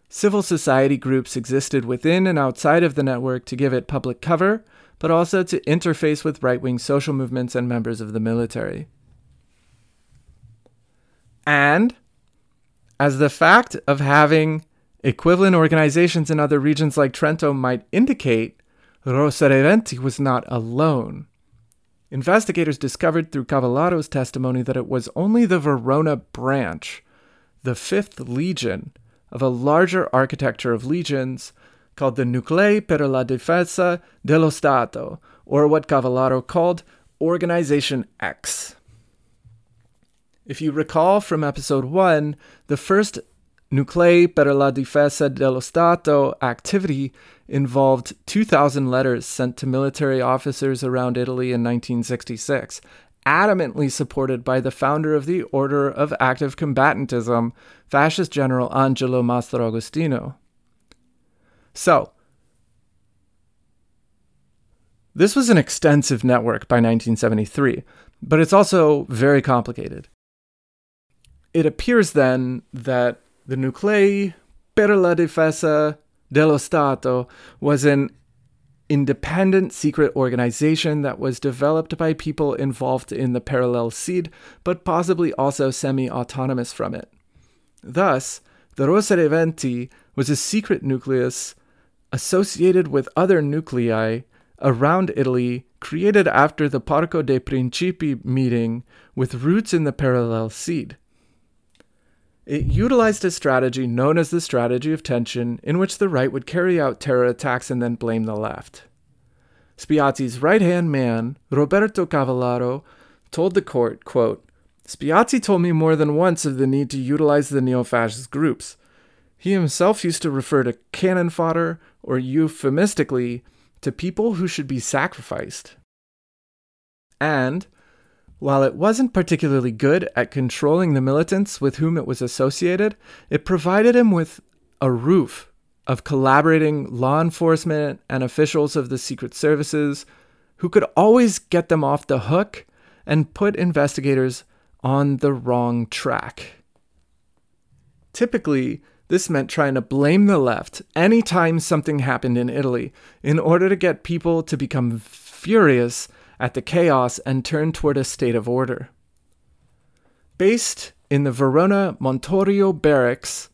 Civil society groups existed within and outside of the network to give it public cover, but also to interface with right wing social movements and members of the military. And as the fact of having equivalent organizations in other regions like Trento might indicate, Rosa dei Venti was not alone. Investigators discovered through Cavallaro's testimony that it was only the Verona branch, the 5th Legion, of a larger architecture of legions called the Nuclei per la Difesa dello Stato, or what Cavallaro called Organization X. If you recall from episode 1, the first Nuclei per la Difesa dello Stato activity involved 2,000 letters sent to military officers around Italy in 1966, adamantly supported by the founder of the Order of Active Combatantism, Fascist General Angelo Mastragostino. So, this was an extensive network by 1973, but it's also very complicated. It appears then that the Nuclei per la Difesa dello Stato was an independent secret organization that was developed by people involved in the parallel SID, but possibly also semi autonomous from it. Thus, the Rosa dei Venti was a secret nucleus associated with other nuclei around Italy created after the Parco dei Principi meeting with roots in the parallel SID. It utilized a strategy known as the strategy of tension, in which the right would carry out terror attacks and then blame the left. Spiazzi's right hand man, Roberto Cavallaro, told the court, quote, Spiazzi told me more than once of the need to utilize the neo fascist groups. He himself used to refer to cannon fodder, or euphemistically, to people who should be sacrificed. And, while it wasn't particularly good at controlling the militants with whom it was associated, it provided him with a roof of collaborating law enforcement and officials of the Secret Services who could always get them off the hook and put investigators on the wrong track. Typically, this meant trying to blame the left anytime something happened in Italy in order to get people to become furious at the chaos and turn toward a state of order. Based in the Verona Montorio barracks,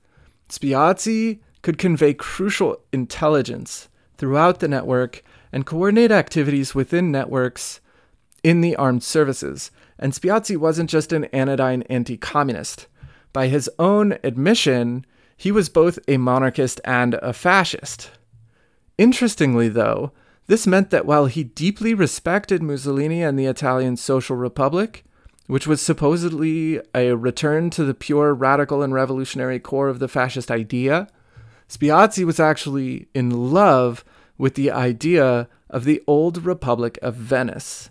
Spiazzi could convey crucial intelligence throughout the network and coordinate activities within networks in the armed services. And Spiazzi wasn't just an anodyne anti communist. By his own admission, he was both a monarchist and a fascist. Interestingly, though, this meant that while he deeply respected Mussolini and the Italian Social Republic, which was supposedly a return to the pure radical and revolutionary core of the fascist idea, Spiazzi was actually in love with the idea of the old Republic of Venice.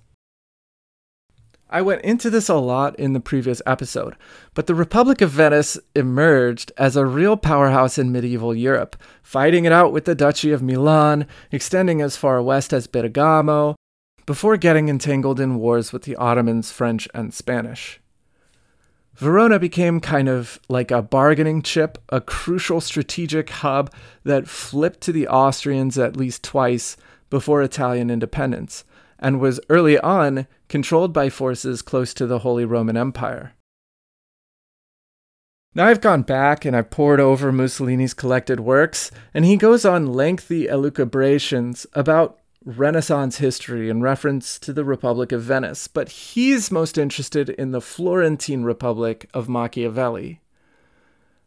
I went into this a lot in the previous episode, but the Republic of Venice emerged as a real powerhouse in medieval Europe, fighting it out with the Duchy of Milan, extending as far west as Bergamo, before getting entangled in wars with the Ottomans, French, and Spanish. Verona became kind of like a bargaining chip, a crucial strategic hub that flipped to the Austrians at least twice before Italian independence and was early on controlled by forces close to the Holy Roman Empire. Now I've gone back and I've pored over Mussolini's collected works, and he goes on lengthy elucubrations about Renaissance history in reference to the Republic of Venice, but he's most interested in the Florentine Republic of Machiavelli.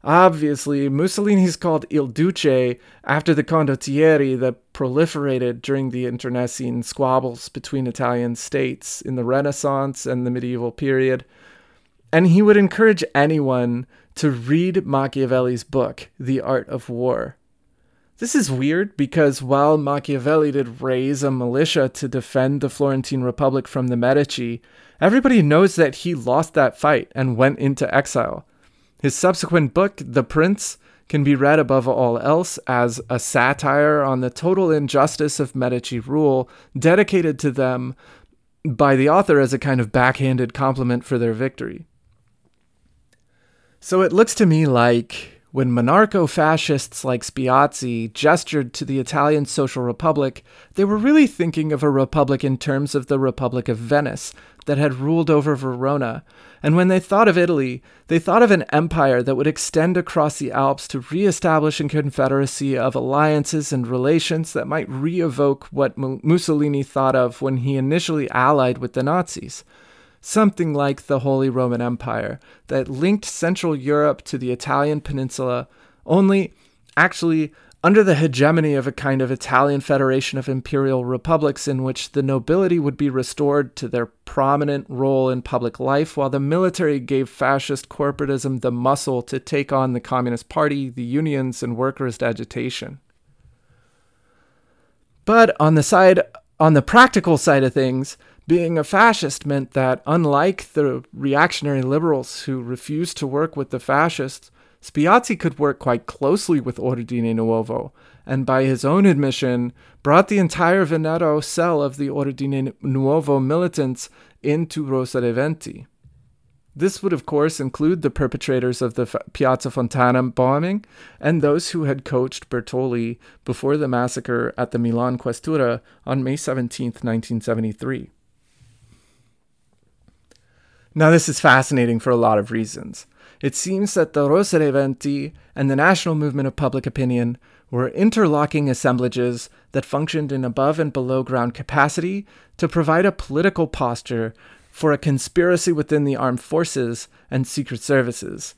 Obviously, Mussolini is called Il Duce after the condottieri that proliferated during the internecine squabbles between Italian states in the Renaissance and the medieval period. And he would encourage anyone to read Machiavelli's book, The Art of War. This is weird because while Machiavelli did raise a militia to defend the Florentine Republic from the Medici, everybody knows that he lost that fight and went into exile. His subsequent book, The Prince, can be read above all else as a satire on the total injustice of Medici rule, dedicated to them by the author as a kind of backhanded compliment for their victory. So it looks to me like when monarcho fascists like Spiazzi gestured to the Italian Social Republic, they were really thinking of a republic in terms of the Republic of Venice that had ruled over Verona. And when they thought of Italy, they thought of an empire that would extend across the Alps to re-establish a confederacy of alliances and relations that might re evoke what Mussolini thought of when he initially allied with the Nazis something like the Holy Roman Empire that linked Central Europe to the Italian peninsula, only actually under the hegemony of a kind of Italian federation of imperial republics in which the nobility would be restored to their prominent role in public life, while the military gave fascist corporatism the muscle to take on the Communist Party, the unions, and workers' agitation. But on the side, on the practical side of things, being a fascist meant that, unlike the reactionary liberals who refused to work with the fascists, Spiazzi could work quite closely with Ordine Nuovo, and by his own admission, brought the entire Veneto cell of the Ordine Nuovo militants into Rosa dei Venti. This would, of course, include the perpetrators of the Piazza Fontana bombing and those who had coached Bertoli before the massacre at the Milan Questura on May 17, 1973. Now, this is fascinating for a lot of reasons. It seems that the Rosa dei Venti and the National Movement of Public Opinion were interlocking assemblages that functioned in above and below ground capacity to provide a political posture for a conspiracy within the armed forces and secret services.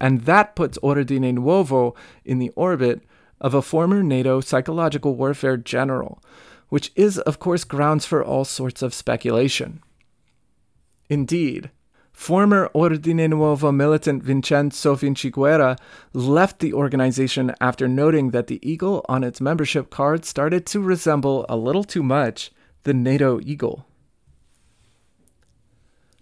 And that puts Ordine Nuovo in the orbit of a former NATO psychological warfare general, which is, of course, grounds for all sorts of speculation. Indeed, Former Ordine Nuovo militant Vincenzo Vinciguerra left the organization after noting that the eagle on its membership card started to resemble a little too much the NATO eagle.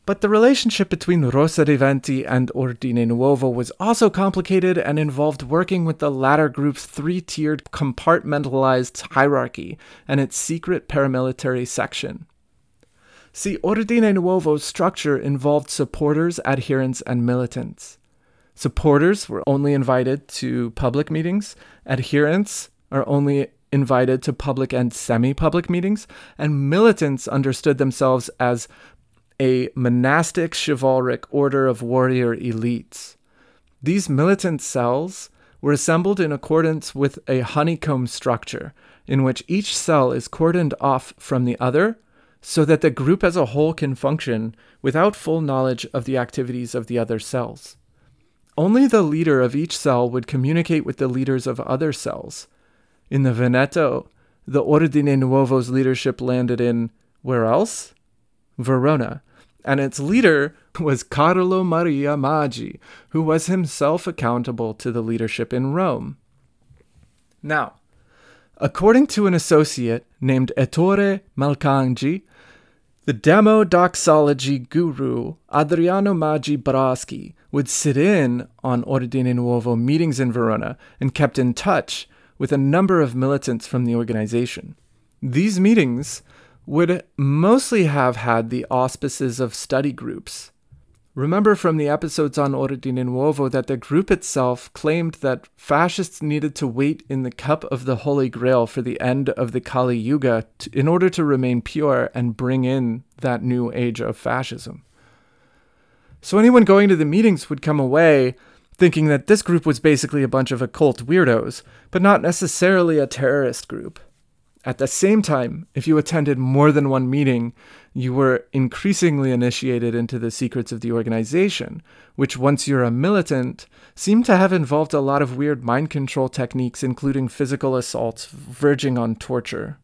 But the relationship between Rosa dei Venti and Ordine Nuovo was also complicated and involved working with the latter group's three tiered compartmentalized hierarchy and its secret paramilitary section. See, Ordine Nuovo's structure involved supporters, adherents, and militants. Supporters were only invited to public meetings, adherents are only invited to public and semi public meetings, and militants understood themselves as a monastic chivalric order of warrior elites. These militant cells were assembled in accordance with a honeycomb structure, in which each cell is cordoned off from the other so that the group as a whole can function without full knowledge of the activities of the other cells. Only the leader of each cell would communicate with the leaders of other cells. In the Veneto, the Ordine Nuovo's leadership landed in where else? Verona, and its leader was Carlo Maria Maggi, who was himself accountable to the leadership in Rome. Now, according to an associate named Ettore Malcangi, the demodoxology guru Adriano Maggi Braschi would sit in on Ordine Nuovo meetings in Verona and kept in touch with a number of militants from the organization. These meetings would mostly have had the auspices of study groups, Remember from the episodes on Ordine Nuovo that the group itself claimed that fascists needed to wait in the cup of the Holy Grail for the end of the Kali Yuga to, in order to remain pure and bring in that new age of fascism. So anyone going to the meetings would come away thinking that this group was basically a bunch of occult weirdos, but not necessarily a terrorist group. At the same time, if you attended more than one meeting, you were increasingly initiated into the secrets of the organization, which, once you're a militant, seem to have involved a lot of weird mind control techniques, including physical assaults verging on torture.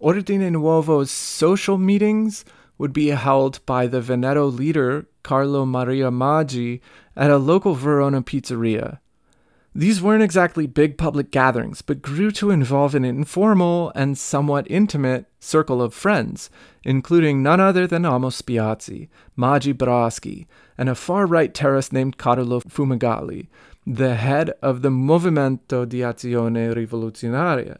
Ordine Nuovo's social meetings would be held by the Veneto leader, Carlo Maria Maggi, at a local Verona pizzeria. These weren't exactly big public gatherings, but grew to involve an informal and somewhat intimate circle of friends, including none other than Amos Spiazzi, Maggi Braschi, and a far right terrorist named Carlo Fumagalli, the head of the Movimento di Azione Rivoluzionaria.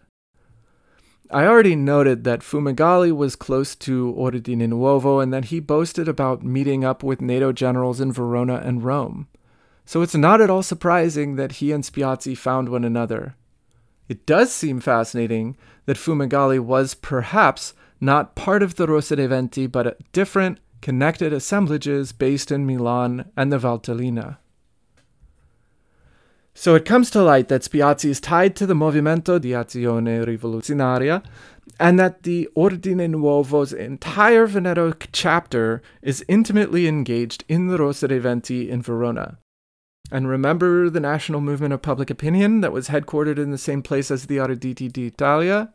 I already noted that Fumagalli was close to Ordine Nuovo and that he boasted about meeting up with NATO generals in Verona and Rome so it's not at all surprising that he and Spiazzi found one another. It does seem fascinating that Fumagalli was perhaps not part of the Rosa dei Venti, but different, connected assemblages based in Milan and the Valtellina. So it comes to light that Spiazzi is tied to the Movimento di Azione Rivoluzionaria and that the Ordine Nuovo's entire Veneto chapter is intimately engaged in the Rosa dei Venti in Verona. And remember the National Movement of Public Opinion that was headquartered in the same place as the Arditi d'Italia?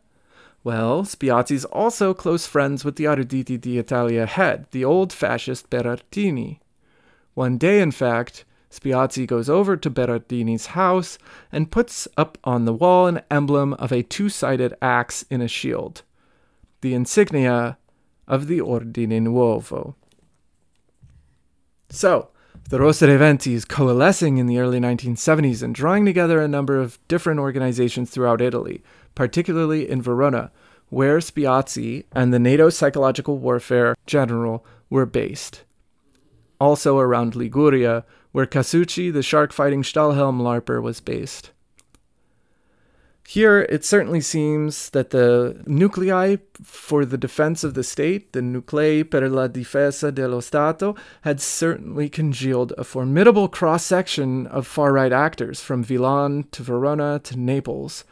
Well, Spiazzi's also close friends with the Arditi d'Italia head, the old fascist Berardini. One day, in fact, Spiazzi goes over to Berardini's house and puts up on the wall an emblem of a two sided axe in a shield, the insignia of the Ordine Nuovo. So, the Rosa dei Venti is coalescing in the early 1970s and drawing together a number of different organizations throughout Italy, particularly in Verona, where Spiazzi and the NATO psychological warfare general were based. Also around Liguria, where Casucci, the shark fighting Stahlhelm LARPer, was based. Here, it certainly seems that the nuclei for the defense of the state, the Nuclei per la difesa dello Stato, had certainly congealed a formidable cross section of far right actors from Milan to Verona to Naples,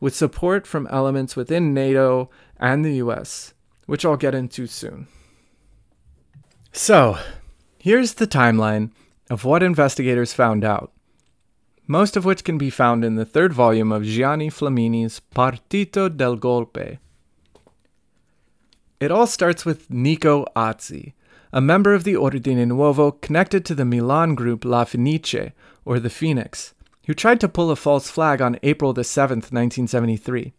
with support from elements within NATO and the US, which I'll get into soon. So, here's the timeline of what investigators found out most of which can be found in the third volume of Gianni Flamini's Partito del Golpe. It all starts with Nico Azzi, a member of the Ordine Nuovo connected to the Milan group La Fenice, or the Phoenix, who tried to pull a false flag on April the 7th, 1973.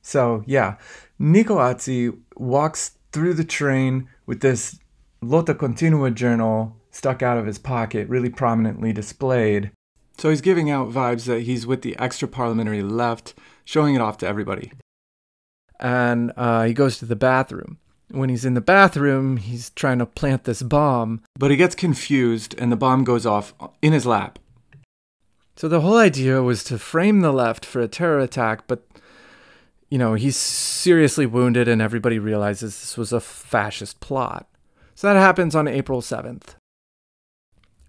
So, yeah, Nico Azzi walks through the train with this Lotta Continua journal stuck out of his pocket, really prominently displayed. So he's giving out vibes that he's with the extra parliamentary left, showing it off to everybody. And uh, he goes to the bathroom. When he's in the bathroom, he's trying to plant this bomb, but he gets confused and the bomb goes off in his lap. So the whole idea was to frame the left for a terror attack, but you know, he's seriously wounded and everybody realizes this was a fascist plot. So that happens on April 7th.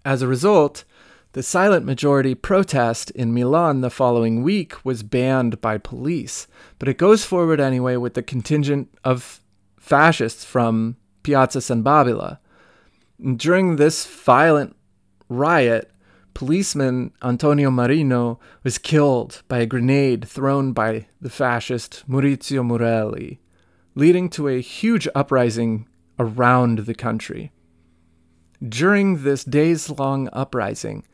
As a result, the silent majority protest in Milan the following week was banned by police, but it goes forward anyway with the contingent of fascists from Piazza San Babila. During this violent riot, policeman Antonio Marino was killed by a grenade thrown by the fascist Maurizio Murelli, leading to a huge uprising around the country. During this days long uprising,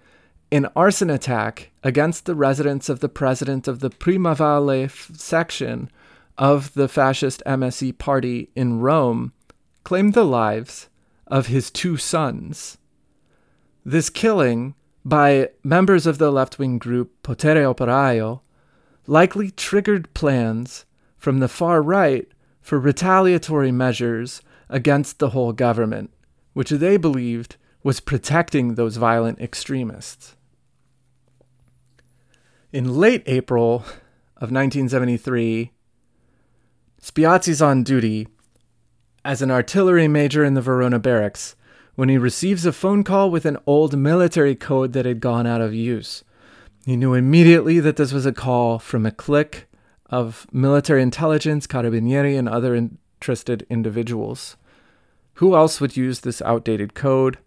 an arson attack against the residence of the president of the Primavalle section of the fascist MSI party in Rome claimed the lives of his two sons. This killing by members of the left wing group Potere Operaio likely triggered plans from the far right for retaliatory measures against the whole government which they believed was protecting those violent extremists. In late April of 1973, Spiazzi's on duty as an artillery major in the Verona barracks when he receives a phone call with an old military code that had gone out of use. He knew immediately that this was a call from a clique of military intelligence, carabinieri, and other interested individuals. Who else would use this outdated code?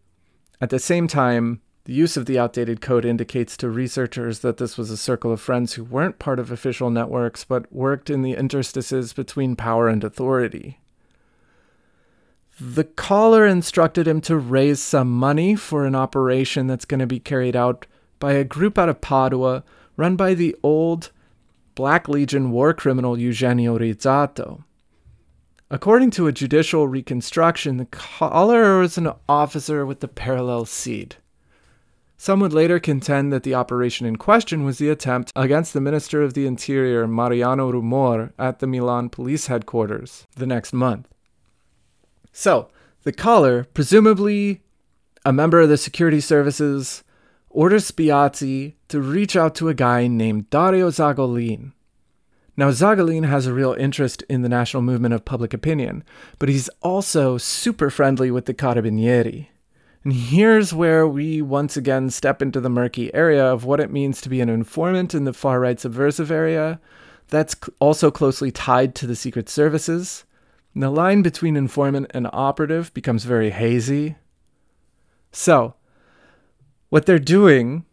At the same time, the use of the outdated code indicates to researchers that this was a circle of friends who weren't part of official networks but worked in the interstices between power and authority. The caller instructed him to raise some money for an operation that's going to be carried out by a group out of Padua run by the old Black Legion war criminal Eugenio Rizzato. According to a judicial reconstruction, the caller was an officer with the parallel SID. Some would later contend that the operation in question was the attempt against the Minister of the Interior, Mariano Rumor, at the Milan police headquarters the next month. So, the caller, presumably a member of the security services, orders Spiazzi to reach out to a guy named Dario Zagolin. Now, Zagolin has a real interest in the national movement of public opinion, but he's also super friendly with the Carabinieri. And here's where we once again step into the murky area of what it means to be an informant in the far right subversive area. That's also closely tied to the secret services. And the line between informant and operative becomes very hazy. So, What they're doing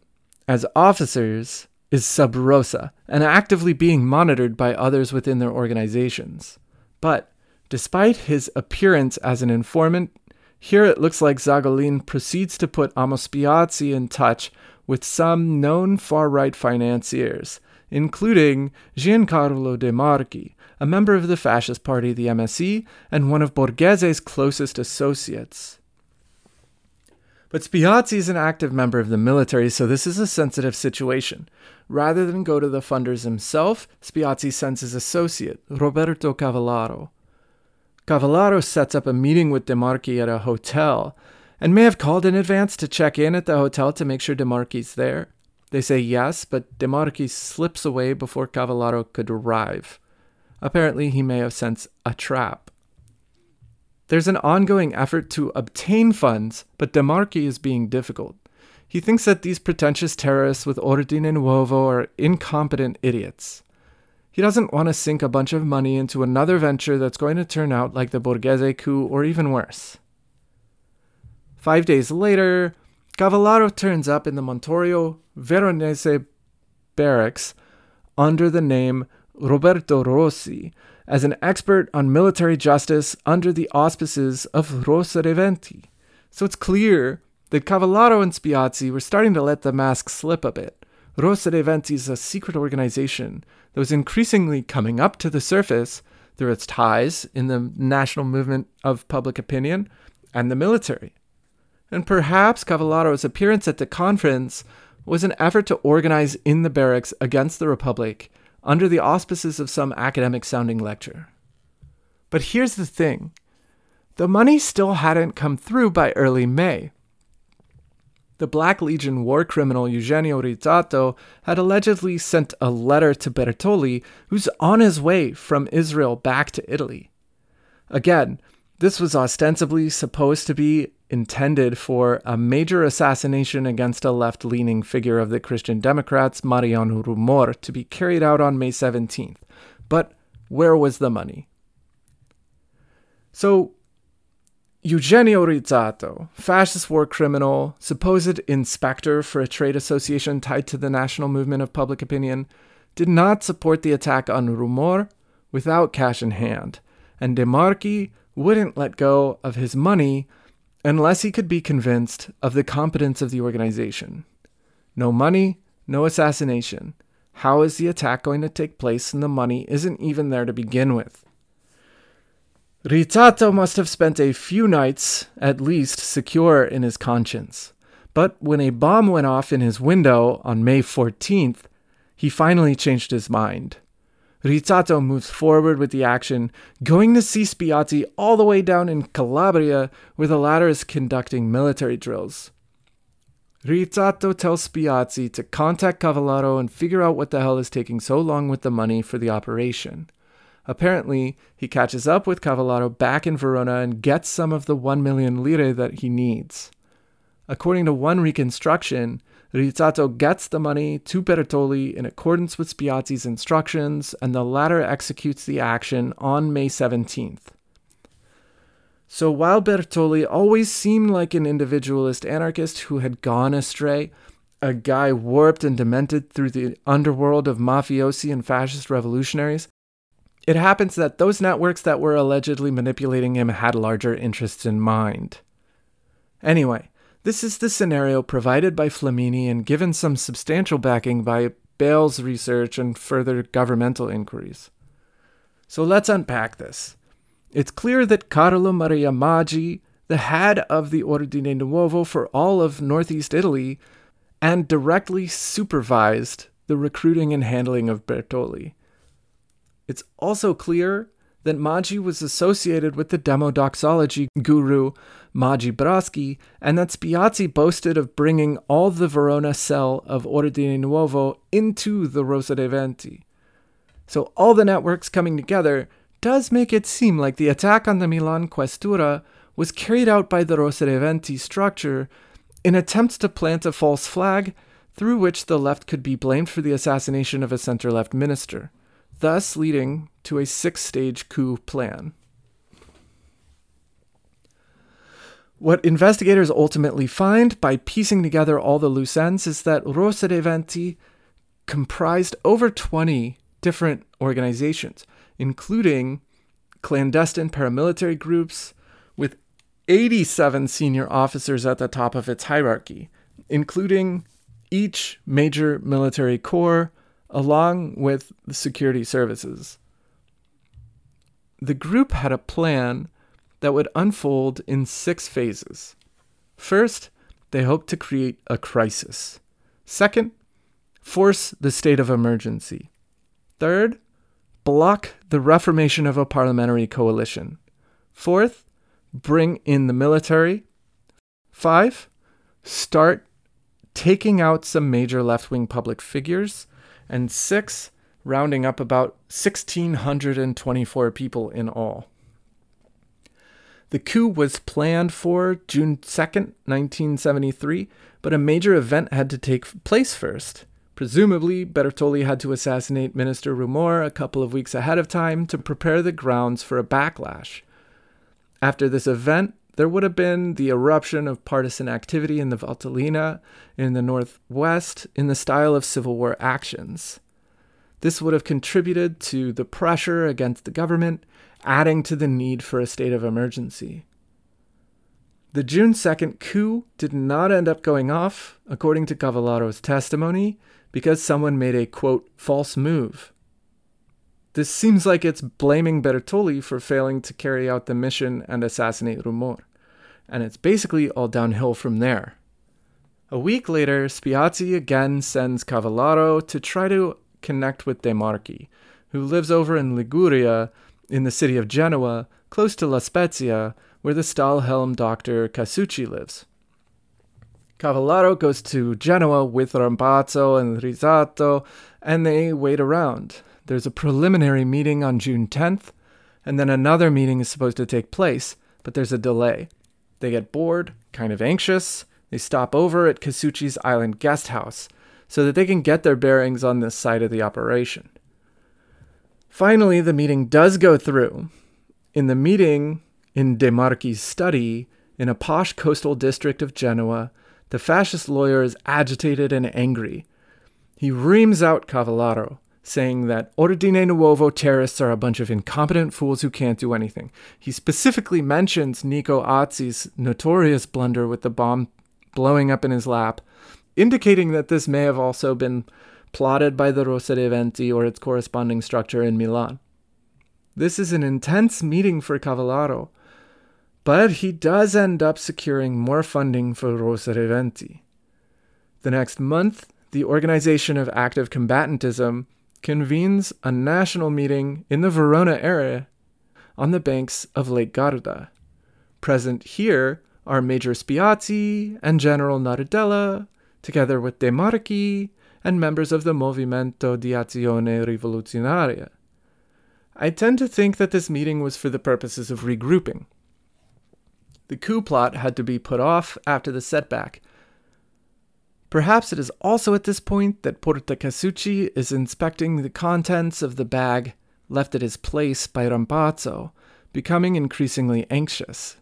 as officers is sub rosa and actively being monitored by others within their organizations. But despite his appearance as an informant, here it looks like Zagolin proceeds to put Amos Spiazzi in touch with some known far right financiers, including Giancarlo De Marchi, a member of the fascist party, the MSI, and one of Borghese's closest associates. But Spiazzi is an active member of the military, so this is a sensitive situation. Rather than go to the funders himself, Spiazzi sends his associate, Roberto Cavallaro. Cavallaro sets up a meeting with De Marchi at a hotel and may have called in advance to check in at the hotel to make sure De Marchi's there. They say yes, but De Marchi slips away before Cavallaro could arrive. Apparently, he may have sensed a trap. There's an ongoing effort to obtain funds, but De Marchi is being difficult. He thinks that these pretentious terrorists with Ordine Nuovo are incompetent idiots. He doesn't want to sink a bunch of money into another venture that's going to turn out like the Borghese coup or even worse. Five days later, Cavallaro turns up in the Montorio Veronese barracks under the name Roberto Rossi as an expert on military justice under the auspices of Rosa dei Venti. So it's clear that Cavallaro and Spiazzi were starting to let the mask slip a bit. Rosa dei Venti is a secret organization that was increasingly coming up to the surface through its ties in the national movement of public opinion and the military. And perhaps Cavallaro's appearance at the conference was an effort to organize in the barracks against the Republic under the auspices of some academic sounding lecture. But here's the thing the money still hadn't come through by early May. The Black Legion war criminal Eugenio Rizzato had allegedly sent a letter to Bertoli, who's on his way from Israel back to Italy. Again, this was ostensibly supposed to be intended for a major assassination against a left leaning figure of the Christian Democrats, Mariano Rumor, to be carried out on May 17th. But where was the money? So, Eugenio Rizzato, fascist war criminal, supposed inspector for a trade association tied to the national movement of public opinion, did not support the attack on Rumor without cash in hand, and De Marchi wouldn't let go of his money unless he could be convinced of the competence of the organization. No money, no assassination. How is the attack going to take place and the money isn't even there to begin with? Rizzato must have spent a few nights, at least, secure in his conscience. But when a bomb went off in his window on May 14th, he finally changed his mind. Rizzato moves forward with the action, going to see Spiazzi all the way down in Calabria, where the latter is conducting military drills. Rizzato tells Spiazzi to contact Cavallaro and figure out what the hell is taking so long with the money for the operation. Apparently, he catches up with Cavallaro back in Verona and gets some of the 1 million lire that he needs. According to one reconstruction, Rizzato gets the money to Bertoli in accordance with Spiazzi's instructions, and the latter executes the action on May 17th. So while Bertoli always seemed like an individualist anarchist who had gone astray, a guy warped and demented through the underworld of mafiosi and fascist revolutionaries, it happens that those networks that were allegedly manipulating him had larger interests in mind. Anyway, this is the scenario provided by Flamini and given some substantial backing by Bale's research and further governmental inquiries. So let's unpack this. It's clear that Carlo Maria Maggi, the head of the Ordine Nuovo for all of northeast Italy, and directly supervised the recruiting and handling of Bertoli. It's also clear that Maggi was associated with the demodoxology guru Maggi Braschi, and that Spiazzi boasted of bringing all the Verona cell of Ordine Nuovo into the Rosa dei Venti. So all the networks coming together does make it seem like the attack on the Milan Questura was carried out by the Rosa dei Venti structure in attempts to plant a false flag through which the left could be blamed for the assassination of a center left minister thus leading to a six stage coup plan. What investigators ultimately find by piecing together all the loose ends is that Rosa dei Venti comprised over 20 different organizations, including clandestine paramilitary groups with 87 senior officers at the top of its hierarchy, including each major military corps along with the security services. The group had a plan that would unfold in six phases. First, they hoped to create a crisis. Second, force the state of emergency. Third, block the reformation of a parliamentary coalition. Fourth, bring in the military. Five, start taking out some major left wing public figures. And six, rounding up about 1,624 people in all. The coup was planned for June 2nd, 1973, but a major event had to take place first. Presumably, Bertoli had to assassinate Minister Rumor a couple of weeks ahead of time to prepare the grounds for a backlash. After this event, there would have been the eruption of partisan activity in the Valtellina in the northwest in the style of Civil War actions. This would have contributed to the pressure against the government, adding to the need for a state of emergency. The June 2nd coup did not end up going off, according to Cavallaro's testimony, because someone made a quote, false move. This seems like it's blaming Bertoli for failing to carry out the mission and assassinate Rumor, and it's basically all downhill from there. A week later, Spiazzi again sends Cavallaro to try to connect with De Marchi, who lives over in Liguria in the city of Genoa, close to La Spezia, where the Stahlhelm doctor Casucci lives. Cavallaro goes to Genoa with Rampazzo and Rizzato, and they wait around. There's a preliminary meeting on June 10th, and then another meeting is supposed to take place, but there's a delay. They get bored, kind of anxious. They stop over at Casucci's island guest house so that they can get their bearings on this side of the operation. Finally, the meeting does go through. In the meeting, in De Marchi's study, in a posh coastal district of Genoa, the fascist lawyer is agitated and angry. He reams out Cavallaro, saying that Ordine Nuovo terrorists are a bunch of incompetent fools who can't do anything. He specifically mentions Nico Azzi's notorious blunder with the bomb blowing up in his lap, indicating that this may have also been plotted by the Rosa dei Venti or its corresponding structure in Milan. This is an intense meeting for Cavallaro, but he does end up securing more funding for Rosa dei Venti. The next month, the Organization of Active Combatantism convenes a national meeting in the Verona area on the banks of Lake Garda. Present here are Major Spiazzi and General Nardella, together with De Marchi and members of the Movimento di Azione Rivoluzionaria. I tend to think that this meeting was for the purposes of regrouping. The coup plot had to be put off after the setback. Perhaps it is also at this point that Porta Casucci is inspecting the contents of the bag left at his place by Rampazzo, becoming increasingly anxious.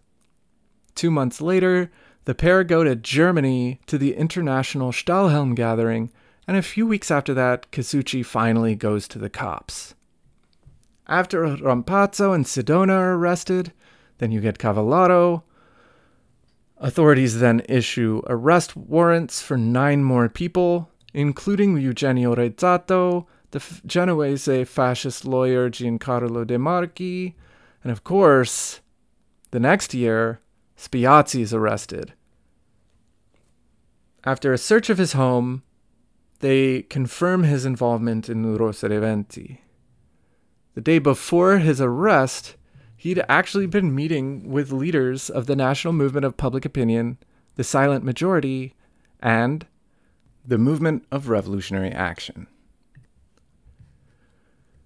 Two months later, the pair go to Germany to the international Stahlhelm gathering, and a few weeks after that, Casucci finally goes to the cops. After Rampazzo and Sedona are arrested, then you get Cavallaro, Authorities then issue arrest warrants for nine more people, including Eugenio Rizzato, the Genoese fascist lawyer Giancarlo De Marchi, and of course, the next year, Spiazzi is arrested. After a search of his home, they confirm his involvement in Rosa dei Venti. The day before his arrest, he'd actually been meeting with leaders of the National Movement of Public Opinion, the Silent Majority, and the Movement of Revolutionary Action.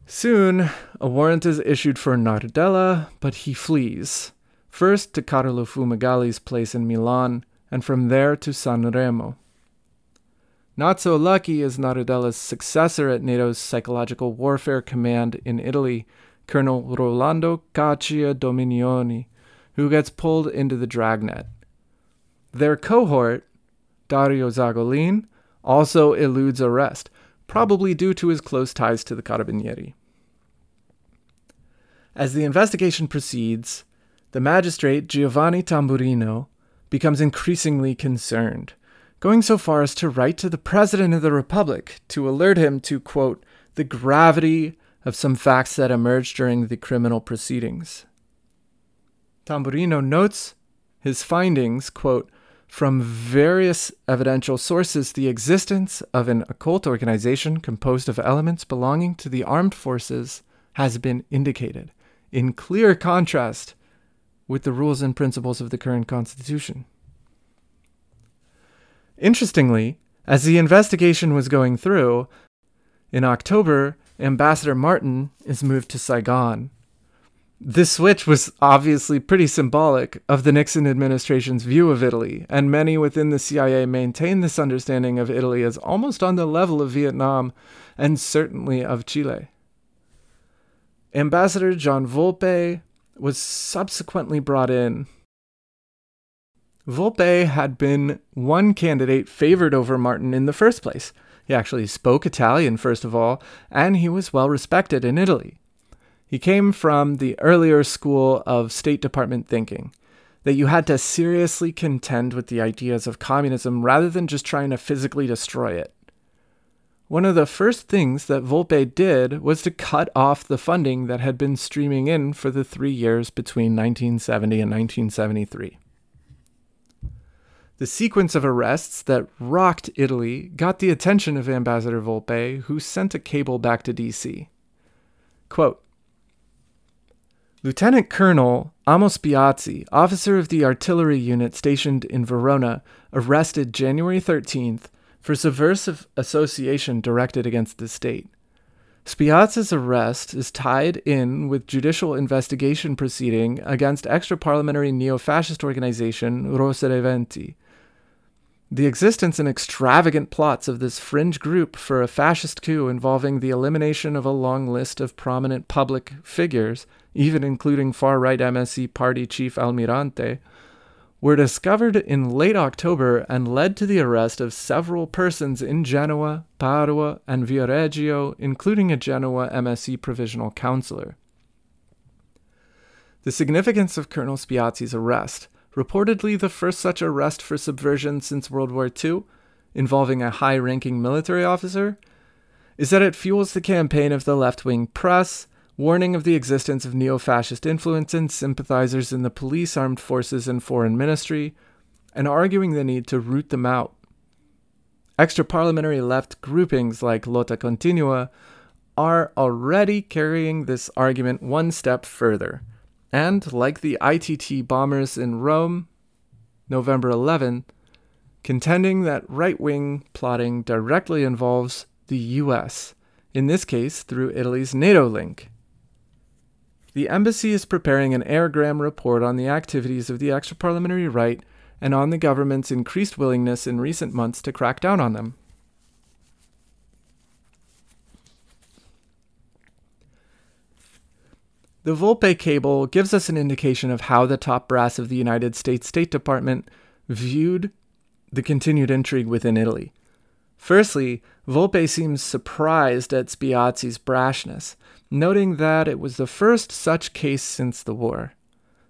Soon, a warrant is issued for Nardella, but he flees, first to Carlo Fumagalli's place in Milan, and from there to Sanremo. Not so lucky is Nardella's successor at NATO's Psychological Warfare Command in Italy, Colonel Rolando Caccia Dominioni, who gets pulled into the dragnet. Their cohort, Dario Zagolin, also eludes arrest, probably due to his close ties to the Carabinieri. As the investigation proceeds, the magistrate Giovanni Tamburino becomes increasingly concerned, going so far as to write to the President of the Republic to alert him to, quote, the gravity of some facts that emerged during the criminal proceedings. Tamburino notes his findings, quote, from various evidential sources the existence of an occult organization composed of elements belonging to the armed forces has been indicated, in clear contrast with the rules and principles of the current constitution. Interestingly, as the investigation was going through, in October, Ambassador Martin is moved to Saigon this switch was obviously pretty symbolic of the Nixon administration's view of Italy, and many within the CIA maintain this understanding of Italy as almost on the level of Vietnam and certainly of Chile. Ambassador John Volpe was subsequently brought in. Volpe had been one candidate favored over Martin in the first place. He actually spoke Italian, first of all, and he was well respected in Italy. He came from the earlier school of State Department thinking that you had to seriously contend with the ideas of communism rather than just trying to physically destroy it. One of the first things that Volpe did was to cut off the funding that had been streaming in for the three years between 1970 and 1973. The sequence of arrests that rocked Italy got the attention of Ambassador Volpe, who sent a cable back to DC. Quote, Lieutenant Colonel Amos Spiazzi, officer of the artillery unit stationed in Verona, arrested January 13th for subversive association directed against the state. Spiazzi's arrest is tied in with judicial investigation proceeding against extra-parliamentary neo-fascist organization Rose Venti. The existence and extravagant plots of this fringe group for a fascist coup involving the elimination of a long list of prominent public figures even including far right MSI party chief Almirante, were discovered in late October and led to the arrest of several persons in Genoa, Padua, and Viareggio, including a Genoa MSI provisional councillor. The significance of Colonel Spiazzi's arrest, reportedly the first such arrest for subversion since World War II, involving a high ranking military officer, is that it fuels the campaign of the left wing press warning of the existence of neo fascist influence and sympathizers in the police, armed forces, and foreign ministry, and arguing the need to root them out. Extra parliamentary left groupings like Lotta Continua are already carrying this argument one step further, and like the ITT bombers in Rome, November 11, contending that right wing plotting directly involves the US, in this case through Italy's NATO link. The embassy is preparing an airgram report on the activities of the extraparliamentary right and on the government's increased willingness in recent months to crack down on them. The Volpe cable gives us an indication of how the top brass of the United States State Department viewed the continued intrigue within Italy. Firstly, Volpe seems surprised at Spiazzi's brashness, noting that it was the first such case since the war.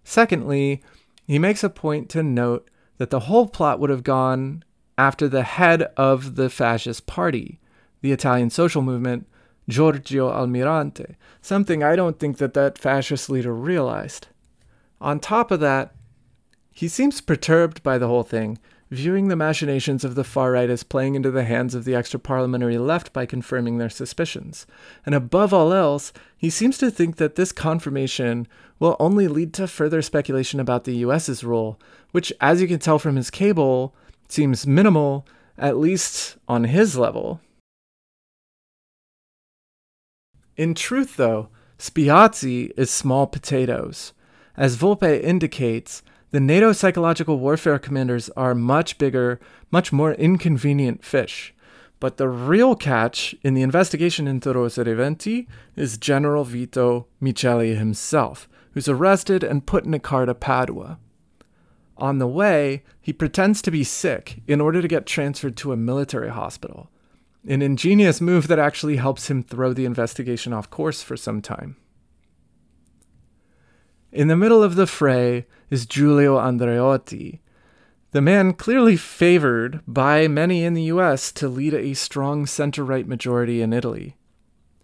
Secondly, he makes a point to note that the whole plot would have gone after the head of the fascist party, the Italian social movement, Giorgio Almirante, something I don't think that that fascist leader realized. On top of that, he seems perturbed by the whole thing viewing the machinations of the far right as playing into the hands of the extra parliamentary left by confirming their suspicions. And above all else, he seems to think that this confirmation will only lead to further speculation about the US's role, which, as you can tell from his cable, seems minimal, at least on his level. In truth, though, Spiazzi is small potatoes. As Volpe indicates, the NATO psychological warfare commanders are much bigger, much more inconvenient fish. But the real catch in the investigation into Venti is General Vito Miceli himself, who's arrested and put in a car to Padua. On the way, he pretends to be sick in order to get transferred to a military hospital, an ingenious move that actually helps him throw the investigation off course for some time. In the middle of the fray is Giulio Andreotti, the man clearly favored by many in the US to lead a strong center right majority in Italy.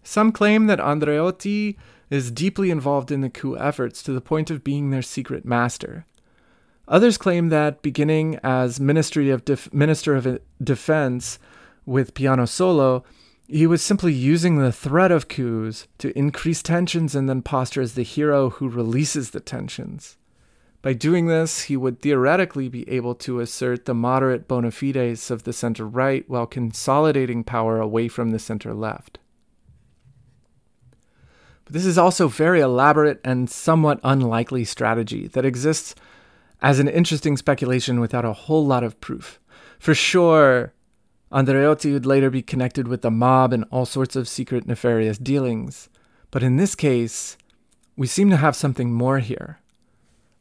Some claim that Andreotti is deeply involved in the coup efforts to the point of being their secret master. Others claim that beginning as Ministry of Minister of Defense with Piano Solo, he was simply using the threat of coups to increase tensions and then posture as the hero who releases the tensions. By doing this, he would theoretically be able to assert the moderate bona fides of the center right while consolidating power away from the center left. But this is also very elaborate and somewhat unlikely strategy that exists as an interesting speculation without a whole lot of proof. For sure, Andreotti would later be connected with the mob and all sorts of secret nefarious dealings. But in this case, we seem to have something more here.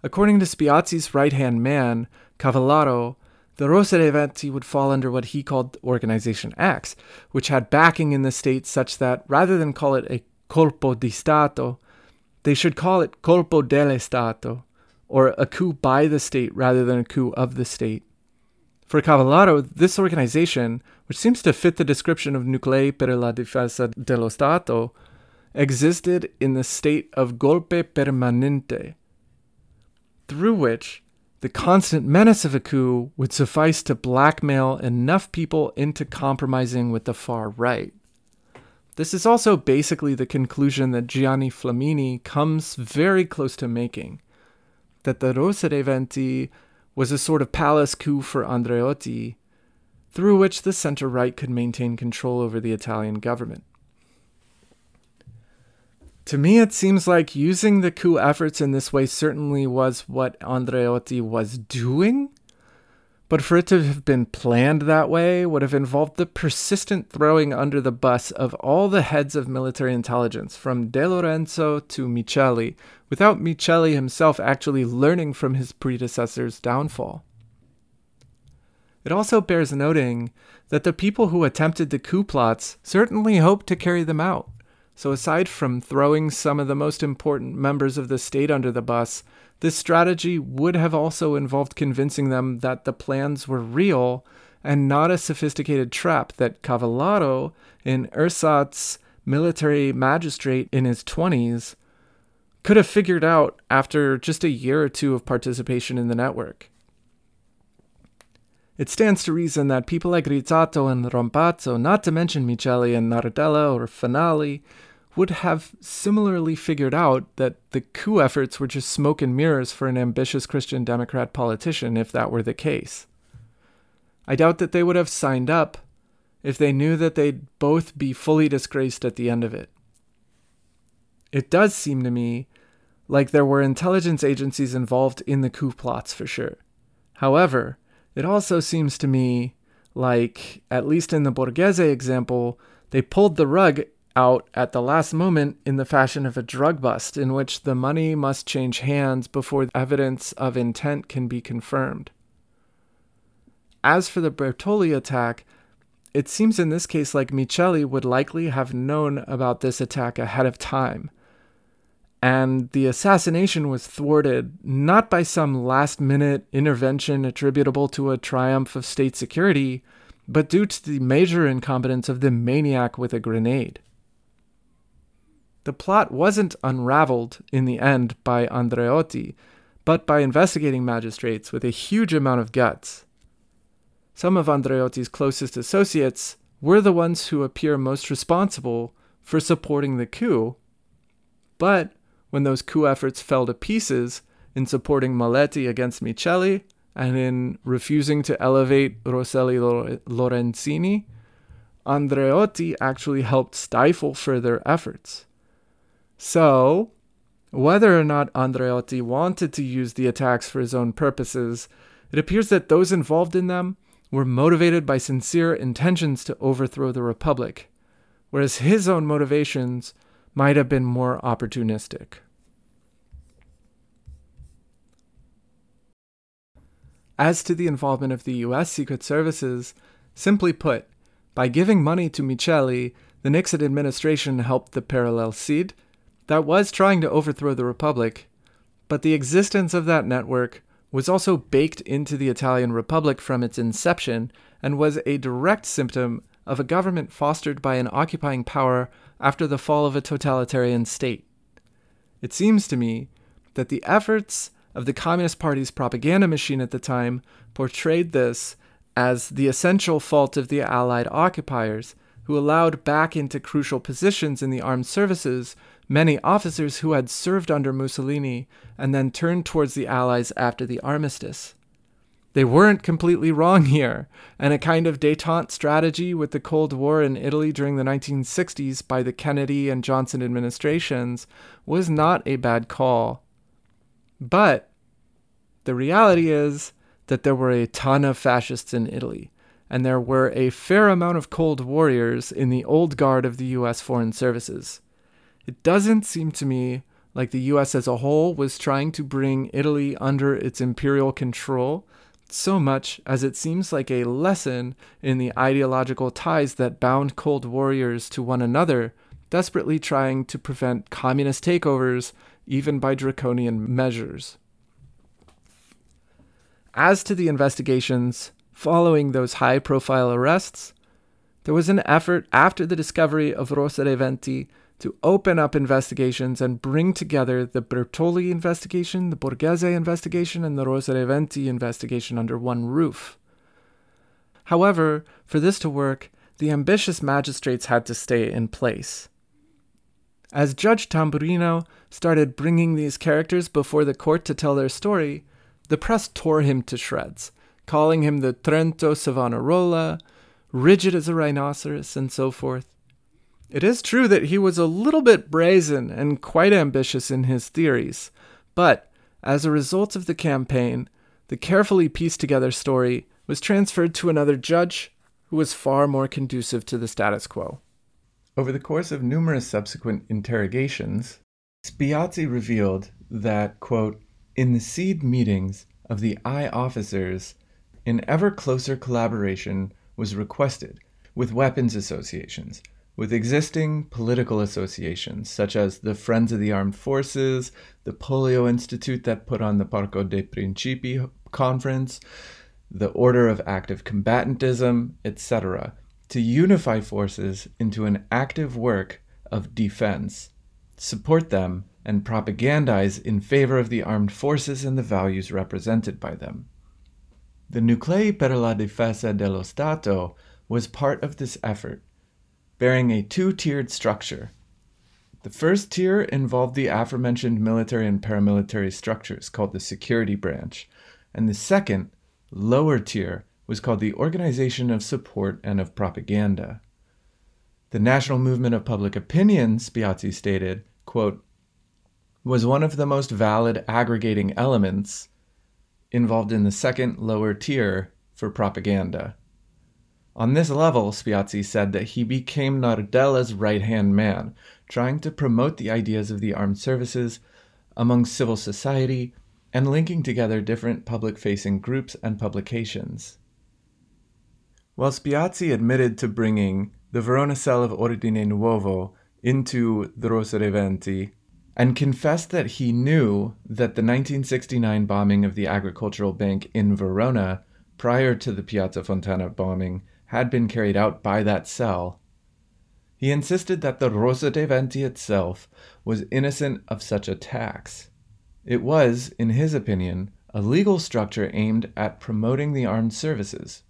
According to Spiazzi's right hand man, Cavallaro, the Rosa dei Venti would fall under what he called Organization X, which had backing in the state such that rather than call it a colpo di Stato, they should call it colpo dello Stato, or a coup by the state rather than a coup of the state. For Cavallaro, this organization, which seems to fit the description of Nuclei per la Difesa dello Stato, existed in the state of golpe permanente, through which the constant menace of a coup would suffice to blackmail enough people into compromising with the far right. This is also basically the conclusion that Gianni Flamini comes very close to making that the Rosa dei Venti was a sort of palace coup for Andreotti, through which the center right could maintain control over the Italian government. To me, it seems like using the coup efforts in this way certainly was what Andreotti was doing. But for it to have been planned that way would have involved the persistent throwing under the bus of all the heads of military intelligence, from De Lorenzo to Miceli, without Miceli himself actually learning from his predecessor's downfall. It also bears noting that the people who attempted the coup plots certainly hoped to carry them out. So, aside from throwing some of the most important members of the state under the bus, this strategy would have also involved convincing them that the plans were real and not a sophisticated trap that Cavallaro, an ersatz military magistrate in his 20s, could have figured out after just a year or two of participation in the network. It stands to reason that people like Rizzato and Rampazzo, not to mention Miceli and Nardella or Fanali, would have similarly figured out that the coup efforts were just smoke and mirrors for an ambitious Christian Democrat politician if that were the case. I doubt that they would have signed up if they knew that they'd both be fully disgraced at the end of it. It does seem to me like there were intelligence agencies involved in the coup plots for sure. However, it also seems to me like, at least in the Borghese example, they pulled the rug out at the last moment in the fashion of a drug bust, in which the money must change hands before evidence of intent can be confirmed. As for the Bertoli attack, it seems in this case like Miceli would likely have known about this attack ahead of time. And the assassination was thwarted not by some last minute intervention attributable to a triumph of state security, but due to the major incompetence of the maniac with a grenade. The plot wasn't unraveled in the end by Andreotti, but by investigating magistrates with a huge amount of guts. Some of Andreotti's closest associates were the ones who appear most responsible for supporting the coup. But when those coup efforts fell to pieces in supporting Maletti against Miceli and in refusing to elevate Rosselli Lorenzini, Andreotti actually helped stifle further efforts. So, whether or not Andreotti wanted to use the attacks for his own purposes, it appears that those involved in them were motivated by sincere intentions to overthrow the Republic, whereas his own motivations might have been more opportunistic. As to the involvement of the US Secret Services, simply put, by giving money to Miceli, the Nixon administration helped the parallel SID that was trying to overthrow the Republic, but the existence of that network was also baked into the Italian Republic from its inception and was a direct symptom of a government fostered by an occupying power after the fall of a totalitarian state. It seems to me that the efforts of the Communist Party's propaganda machine at the time portrayed this as the essential fault of the Allied occupiers, who allowed back into crucial positions in the armed services many officers who had served under Mussolini and then turned towards the Allies after the armistice. They weren't completely wrong here, and a kind of detente strategy with the Cold War in Italy during the 1960s by the Kennedy and Johnson administrations was not a bad call. But the reality is that there were a ton of fascists in Italy, and there were a fair amount of Cold Warriors in the old guard of the US Foreign Services. It doesn't seem to me like the US as a whole was trying to bring Italy under its imperial control so much as it seems like a lesson in the ideological ties that bound Cold Warriors to one another, desperately trying to prevent communist takeovers even by draconian measures. As to the investigations following those high profile arrests, there was an effort after the discovery of Rosa dei Venti to open up investigations and bring together the Bertoli investigation, the Borghese investigation, and the Rosa investigation under one roof. However, for this to work, the ambitious magistrates had to stay in place. As Judge Tamburino started bringing these characters before the court to tell their story, the press tore him to shreds, calling him the Trento Savonarola, rigid as a rhinoceros, and so forth. It is true that he was a little bit brazen and quite ambitious in his theories, but as a result of the campaign, the carefully pieced together story was transferred to another judge who was far more conducive to the status quo. Over the course of numerous subsequent interrogations, Spiazzi revealed that, quote, in the SID meetings of the I officers, an ever closer collaboration was requested with weapons associations with existing political associations, such as the Friends of the Armed Forces, the Pollio Institute that put on the Parco dei Principi conference, the Order of Active Combatantism, etc., to unify forces into an active work of defense, support them, and propagandize in favor of the armed forces and the values represented by them. The Nuclei per la Difesa dello Stato was part of this effort bearing a two tiered structure. The first tier involved the aforementioned military and paramilitary structures called the security branch, and the second, lower tier, was called the Organization of Support and of Propaganda. The National Movement of Public Opinion, Spiazzi stated, quote, was one of the most valid aggregating elements involved in the second lower tier for propaganda. On this level, Spiazzi said that he became Nardella's right hand man, trying to promote the ideas of the armed services among civil society and linking together different public facing groups and publications. While Spiazzi admitted to bringing the Verona cell of Ordine Nuovo into the Rosa dei Venti and confessed that he knew that the 1969 bombing of the agricultural bank in Verona prior to the Piazza Fontana bombing had been carried out by that cell. He insisted that the Rosa dei Venti itself was innocent of such attacks. It was, in his opinion, a legal structure aimed at promoting the armed services.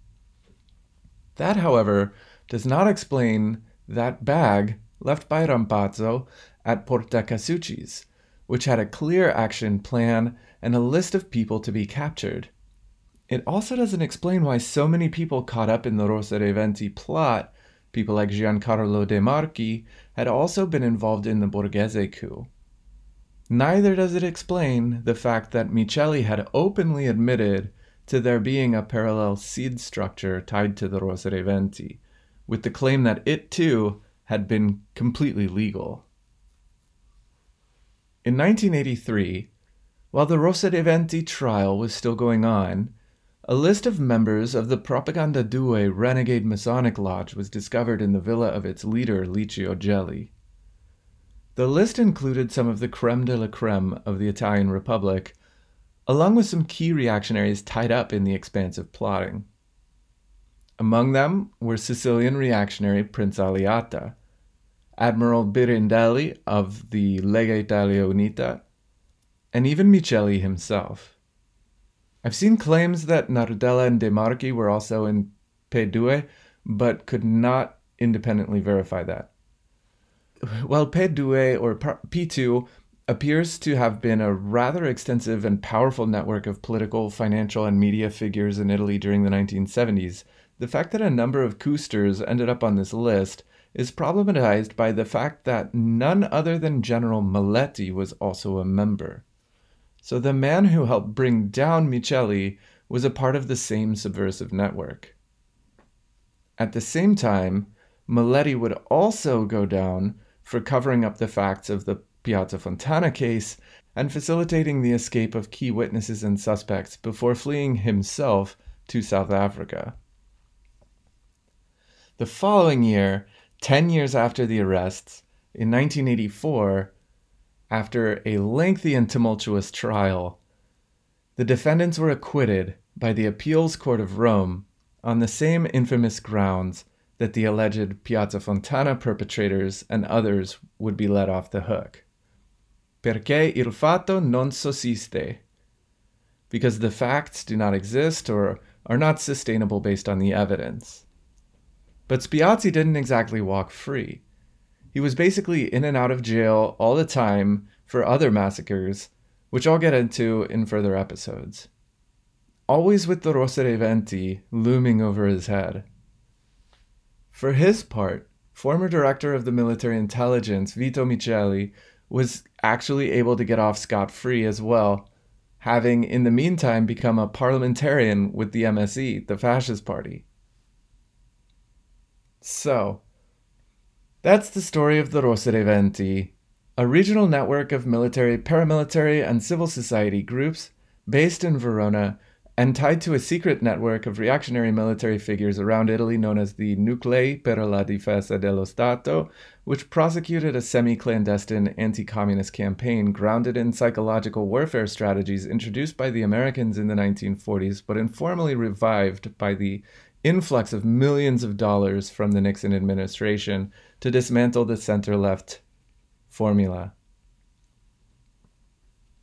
That, however, does not explain that bag left by Rampazzo at Porta Casucci's, which had a clear action plan and a list of people to be captured. It also doesn't explain why so many people caught up in the Rosa dei Venti plot, people like Giancarlo De Marchi, had also been involved in the Borghese coup. Neither does it explain the fact that Miceli had openly admitted to there being a parallel SID structure tied to the Rosa dei Venti, with the claim that it too had been completely legal. In 1983, while the Rosa dei Venti trial was still going on, a list of members of the Propaganda Due renegade Masonic lodge was discovered in the villa of its leader, Licio Gelli. The list included some of the creme de la creme of the Italian Republic, along with some key reactionaries tied up in the expansive plotting. Among them were Sicilian reactionary Prince Alliata, Admiral Birindelli of the Lega Italia Unita, and even Miceli himself. I've seen claims that Nardella and De Marchi were also in P2, but could not independently verify that. While P2 or P2 appears to have been a rather extensive and powerful network of political, financial, and media figures in Italy during the 1970s, the fact that a number of Küsters ended up on this list is problematized by the fact that none other than General Maletti was also a member. So the man who helped bring down Miceli was a part of the same subversive network. At the same time, Maletti would also go down for covering up the facts of the Piazza Fontana case and facilitating the escape of key witnesses and suspects before fleeing himself to South Africa. The following year, 10 years after the arrests, in 1984, after a lengthy and tumultuous trial, the defendants were acquitted by the Appeals Court of Rome on the same infamous grounds that the alleged Piazza Fontana perpetrators and others would be let off the hook. Perché il fatto non sussiste. Because the facts do not exist or are not sustainable based on the evidence. But Spiazzi didn't exactly walk free. He was basically in and out of jail all the time for other massacres, which I'll get into in further episodes. Always with the Rosa dei Venti looming over his head. For his part, former director of the military intelligence, Vito Miceli, was actually able to get off scot free as well, having in the meantime become a parliamentarian with the MSI, the fascist party. So, that's the story of the Rosa dei Venti, a regional network of military, paramilitary, and civil society groups based in Verona and tied to a secret network of reactionary military figures around Italy known as the Nuclei per la Difesa dello Stato, which prosecuted a semi clandestine anti communist campaign grounded in psychological warfare strategies introduced by the Americans in the 1940s, but informally revived by the influx of millions of dollars from the Nixon administration to dismantle the center left formula.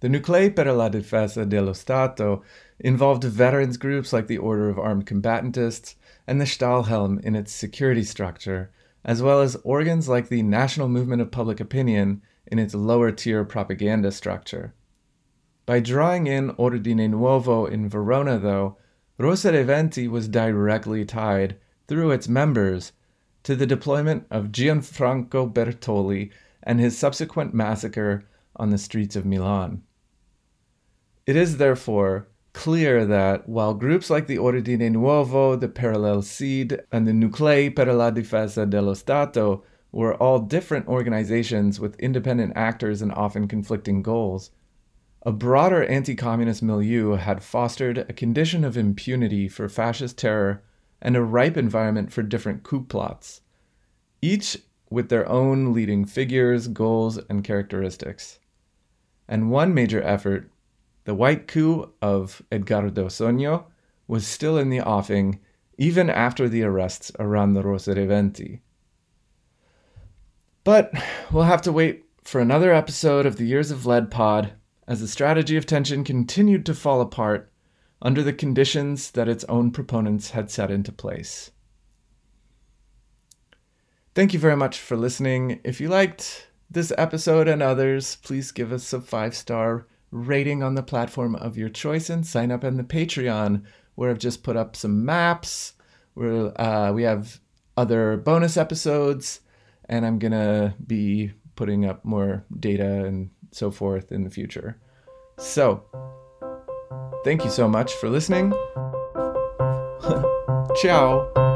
The Nuclei per la Difesa dello Stato involved veterans groups like the Order of Armed Combatants and the Stahlhelm in its security structure, as well as organs like the National Movement of Public Opinion in its lower tier propaganda structure. By drawing in Ordine Nuovo in Verona, though, Rosa dei Venti was directly tied, through its members, to the deployment of Gianfranco Bertoli and his subsequent massacre on the streets of Milan. It is, therefore, clear that while groups like the Ordine Nuovo, the Parallel SID, and the Nuclei per la Difesa dello Stato were all different organizations with independent actors and often conflicting goals, a broader anti communist milieu had fostered a condition of impunity for fascist terror and a ripe environment for different coup plots, each with their own leading figures, goals, and characteristics. And one major effort, the white coup of Edgardo Sogno, was still in the offing even after the arrests around the Rosa dei Venti. But we'll have to wait for another episode of the Years of Lead pod as the strategy of tension continued to fall apart under the conditions that its own proponents had set into place. Thank you very much for listening. If you liked this episode and others, please give us a five star rating on the platform of your choice and sign up on the Patreon, where I've just put up some maps. Where uh, we have other bonus episodes, and I'm gonna be putting up more data and so forth in the future. So, thank you so much for listening. [LAUGHS] Ciao.